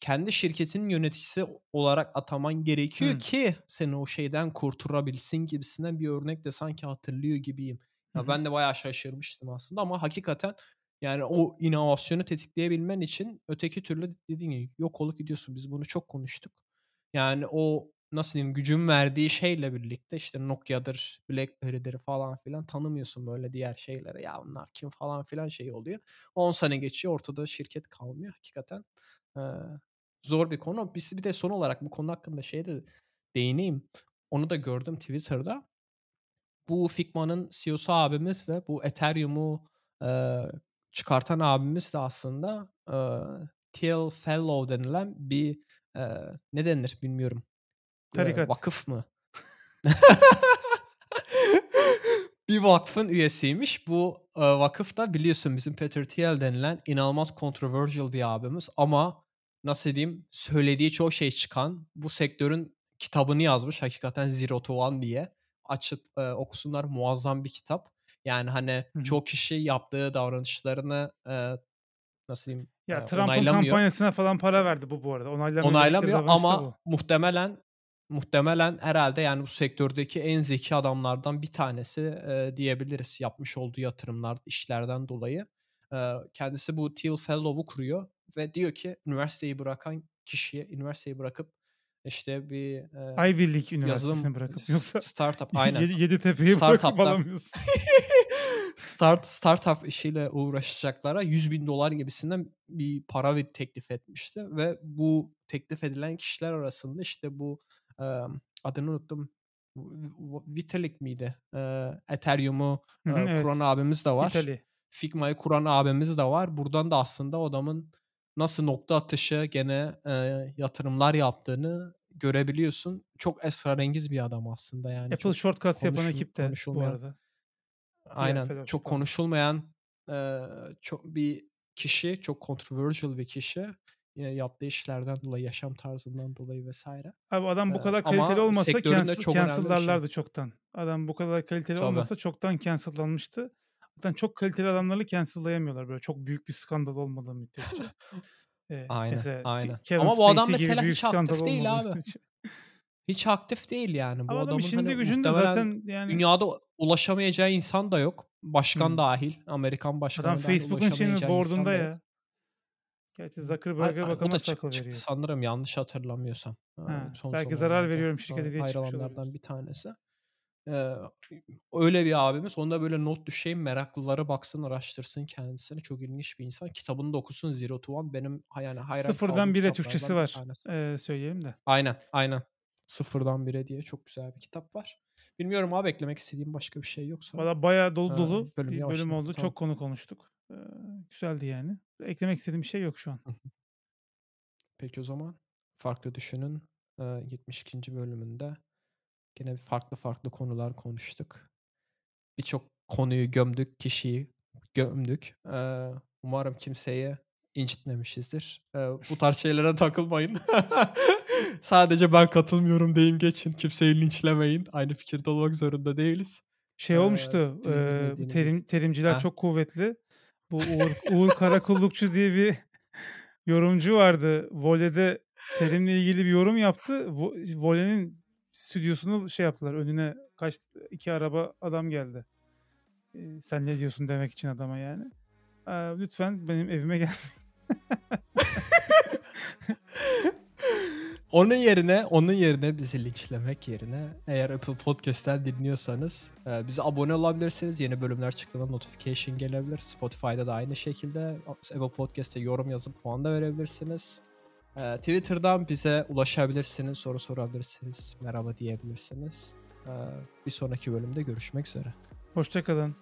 kendi şirketinin yöneticisi olarak ataman gerekiyor Hımm. ki seni o şeyden kurtarabilsin gibisinden bir örnek de sanki hatırlıyor gibiyim. Ya hı. ben de bayağı şaşırmıştım aslında ama hakikaten yani o inovasyonu tetikleyebilmen için öteki türlü dediğin gibi yok olup gidiyorsun. Biz bunu çok konuştuk. Yani o nasıl diyeyim gücün verdiği şeyle birlikte işte Nokia'dır, BlackBerry'dir falan filan tanımıyorsun böyle diğer şeylere. Ya bunlar kim falan filan şey oluyor. 10 sene geçiyor ortada şirket kalmıyor. Hakikaten, eee, zor bir konu. Biz bir de son olarak bu konu hakkında şeye de değineyim. Onu da gördüm Twitter'da. Bu Figma'nın CEO'su abimiz de bu Ethereum'u, eee, çıkartan abimiz de aslında, eee, Thiel Fellow denilen bir, eee, ne denir bilmiyorum. Tarikat. vakıf mı? bir vakfın üyesiymiş. Bu e, vakıf da biliyorsun bizim Peter Thiel denilen inanılmaz controversial bir abimiz ama nasıl diyeyim söylediği çok şey çıkan bu sektörün kitabını yazmış hakikaten Zero to One diye. Açıp e, okusunlar muazzam bir kitap. Yani hani Hı hı. çok kişi yaptığı davranışlarını e, nasıl diyeyim Ya e, Trump'ın onaylamıyor. kampanyasına falan para verdi bu bu arada. Onaylamıyor. Onaylamıyor ama bu. muhtemelen muhtemelen herhalde yani bu sektördeki en zeki adamlardan bir tanesi e, diyebiliriz. Yapmış olduğu yatırımlar, işlerden dolayı. E, kendisi bu Thiel Fellow'u kuruyor ve diyor ki üniversiteyi bırakan kişiye üniversiteyi bırakıp işte bir e, Ivy League Üniversitesi'ni yazılım bırakıp yoksa startup aynen Yedi, Yeditepe'yi bırakıp alamıyorsun. start startup işiyle uğraşacaklara 100 bin dolar gibisinden bir para ve teklif etmişti ve bu teklif edilen kişiler arasında işte bu e, adını unuttum Vitalik miydi? E, Ethereum'u e, evet. kuran abimiz de var. İtali. Figma'yı kuran abimiz de var. Buradan da aslında adamın nasıl nokta atışı gene e, yatırımlar yaptığını görebiliyorsun. Çok esrarengiz bir adam aslında yani. Apple Shortcuts yapan konuşul- ekip de bu arada. Aynen. Fellowship Çok konuşulmayan e, çok bir kişi, çok controversial bir kişi. Yine yaptığı işlerden dolayı, yaşam tarzından dolayı vesaire. Abi adam bu kadar kaliteli olmasa cancel, çok bir şey. cancel'larlardı çoktan. Adam bu kadar kaliteli Tabii. olmasa çoktan cancel'lanmıştı. Zaten çok kaliteli adamları cancel'layamıyorlar böyle çok büyük bir skandal olmadığı müddetçe. Ee, Aynen, mesela aynen. Kevin Ama bu adam Spacey mesela hiç aktif skandal değil abi. Hiç aktif değil yani. Bu Ama adam adamın işinde hani gücünde zaten yani dünyada ulaşamayacağı insan da yok. Başkan Hmm. dahil, Amerikan başkanı adam dahil Facebook'un şeyinin board'unda da yok. Gerçi Zuckerberg'e ay, o da bakamaz çık- çıktı veriyor. sanırım yanlış hatırlamıyorsam. Ee, Ha, son belki zarar veriyorum şirkete diye çıkmış olabilir. bir tanesi. Ee, öyle bir abimiz. Onda böyle not düşeyim. Meraklıları baksın, araştırsın kendisini. Çok ilginç bir insan. Kitabını da okusun Zero to One. Benim ha- yani hayran Sıfırdan bire Türkçesi var. Ee, söyleyelim de. Aynen, aynen. Sıfırdan bire diye çok güzel bir kitap var. Bilmiyorum abi eklemek istediğim başka bir şey yoksa. Valla bayağı dolu Ha, dolu bölüm bir bölüm oldu. tamam. Çok konu konuştuk. Ee, güzeldi yani. Eklemek istediğim bir şey yok şu an. Peki o zaman farklı düşünün e, 72. bölümünde gene farklı farklı konular konuştuk. Birçok konuyu gömdük, kişiyi gömdük. Umarım kimseyi incitmemişizdir. Bu tarz şeylere takılmayın. Sadece ben katılmıyorum deyin geçin. Kimseyi linçlemeyin. Aynı fikirde olmak zorunda değiliz. Şey Ee, olmuştu. e, terim, terimciler Ha. çok kuvvetli. Bu Uğur, Uğur Karakullukçu diye bir yorumcu vardı. Vole'de terimle ilgili bir yorum yaptı. Vo- Vole'nin stüdyosunu şey yaptılar. Önüne kaç iki araba adam geldi. Ee, sen ne diyorsun demek için adama yani. Ee, lütfen benim evime gel. Onun yerine, onun yerine bizi linçlemek yerine eğer Apple Podcast'ten dinliyorsanız e, bize abone olabilirsiniz. Yeni bölümler çıktığında notification gelebilir. Spotify'da da aynı şekilde Apple Podcast'te yorum yazıp puan da verebilirsiniz. E, Twitter'dan bize ulaşabilirsiniz, soru sorabilirsiniz, merhaba diyebilirsiniz. E, bir sonraki bölümde görüşmek üzere. Hoşçakalın.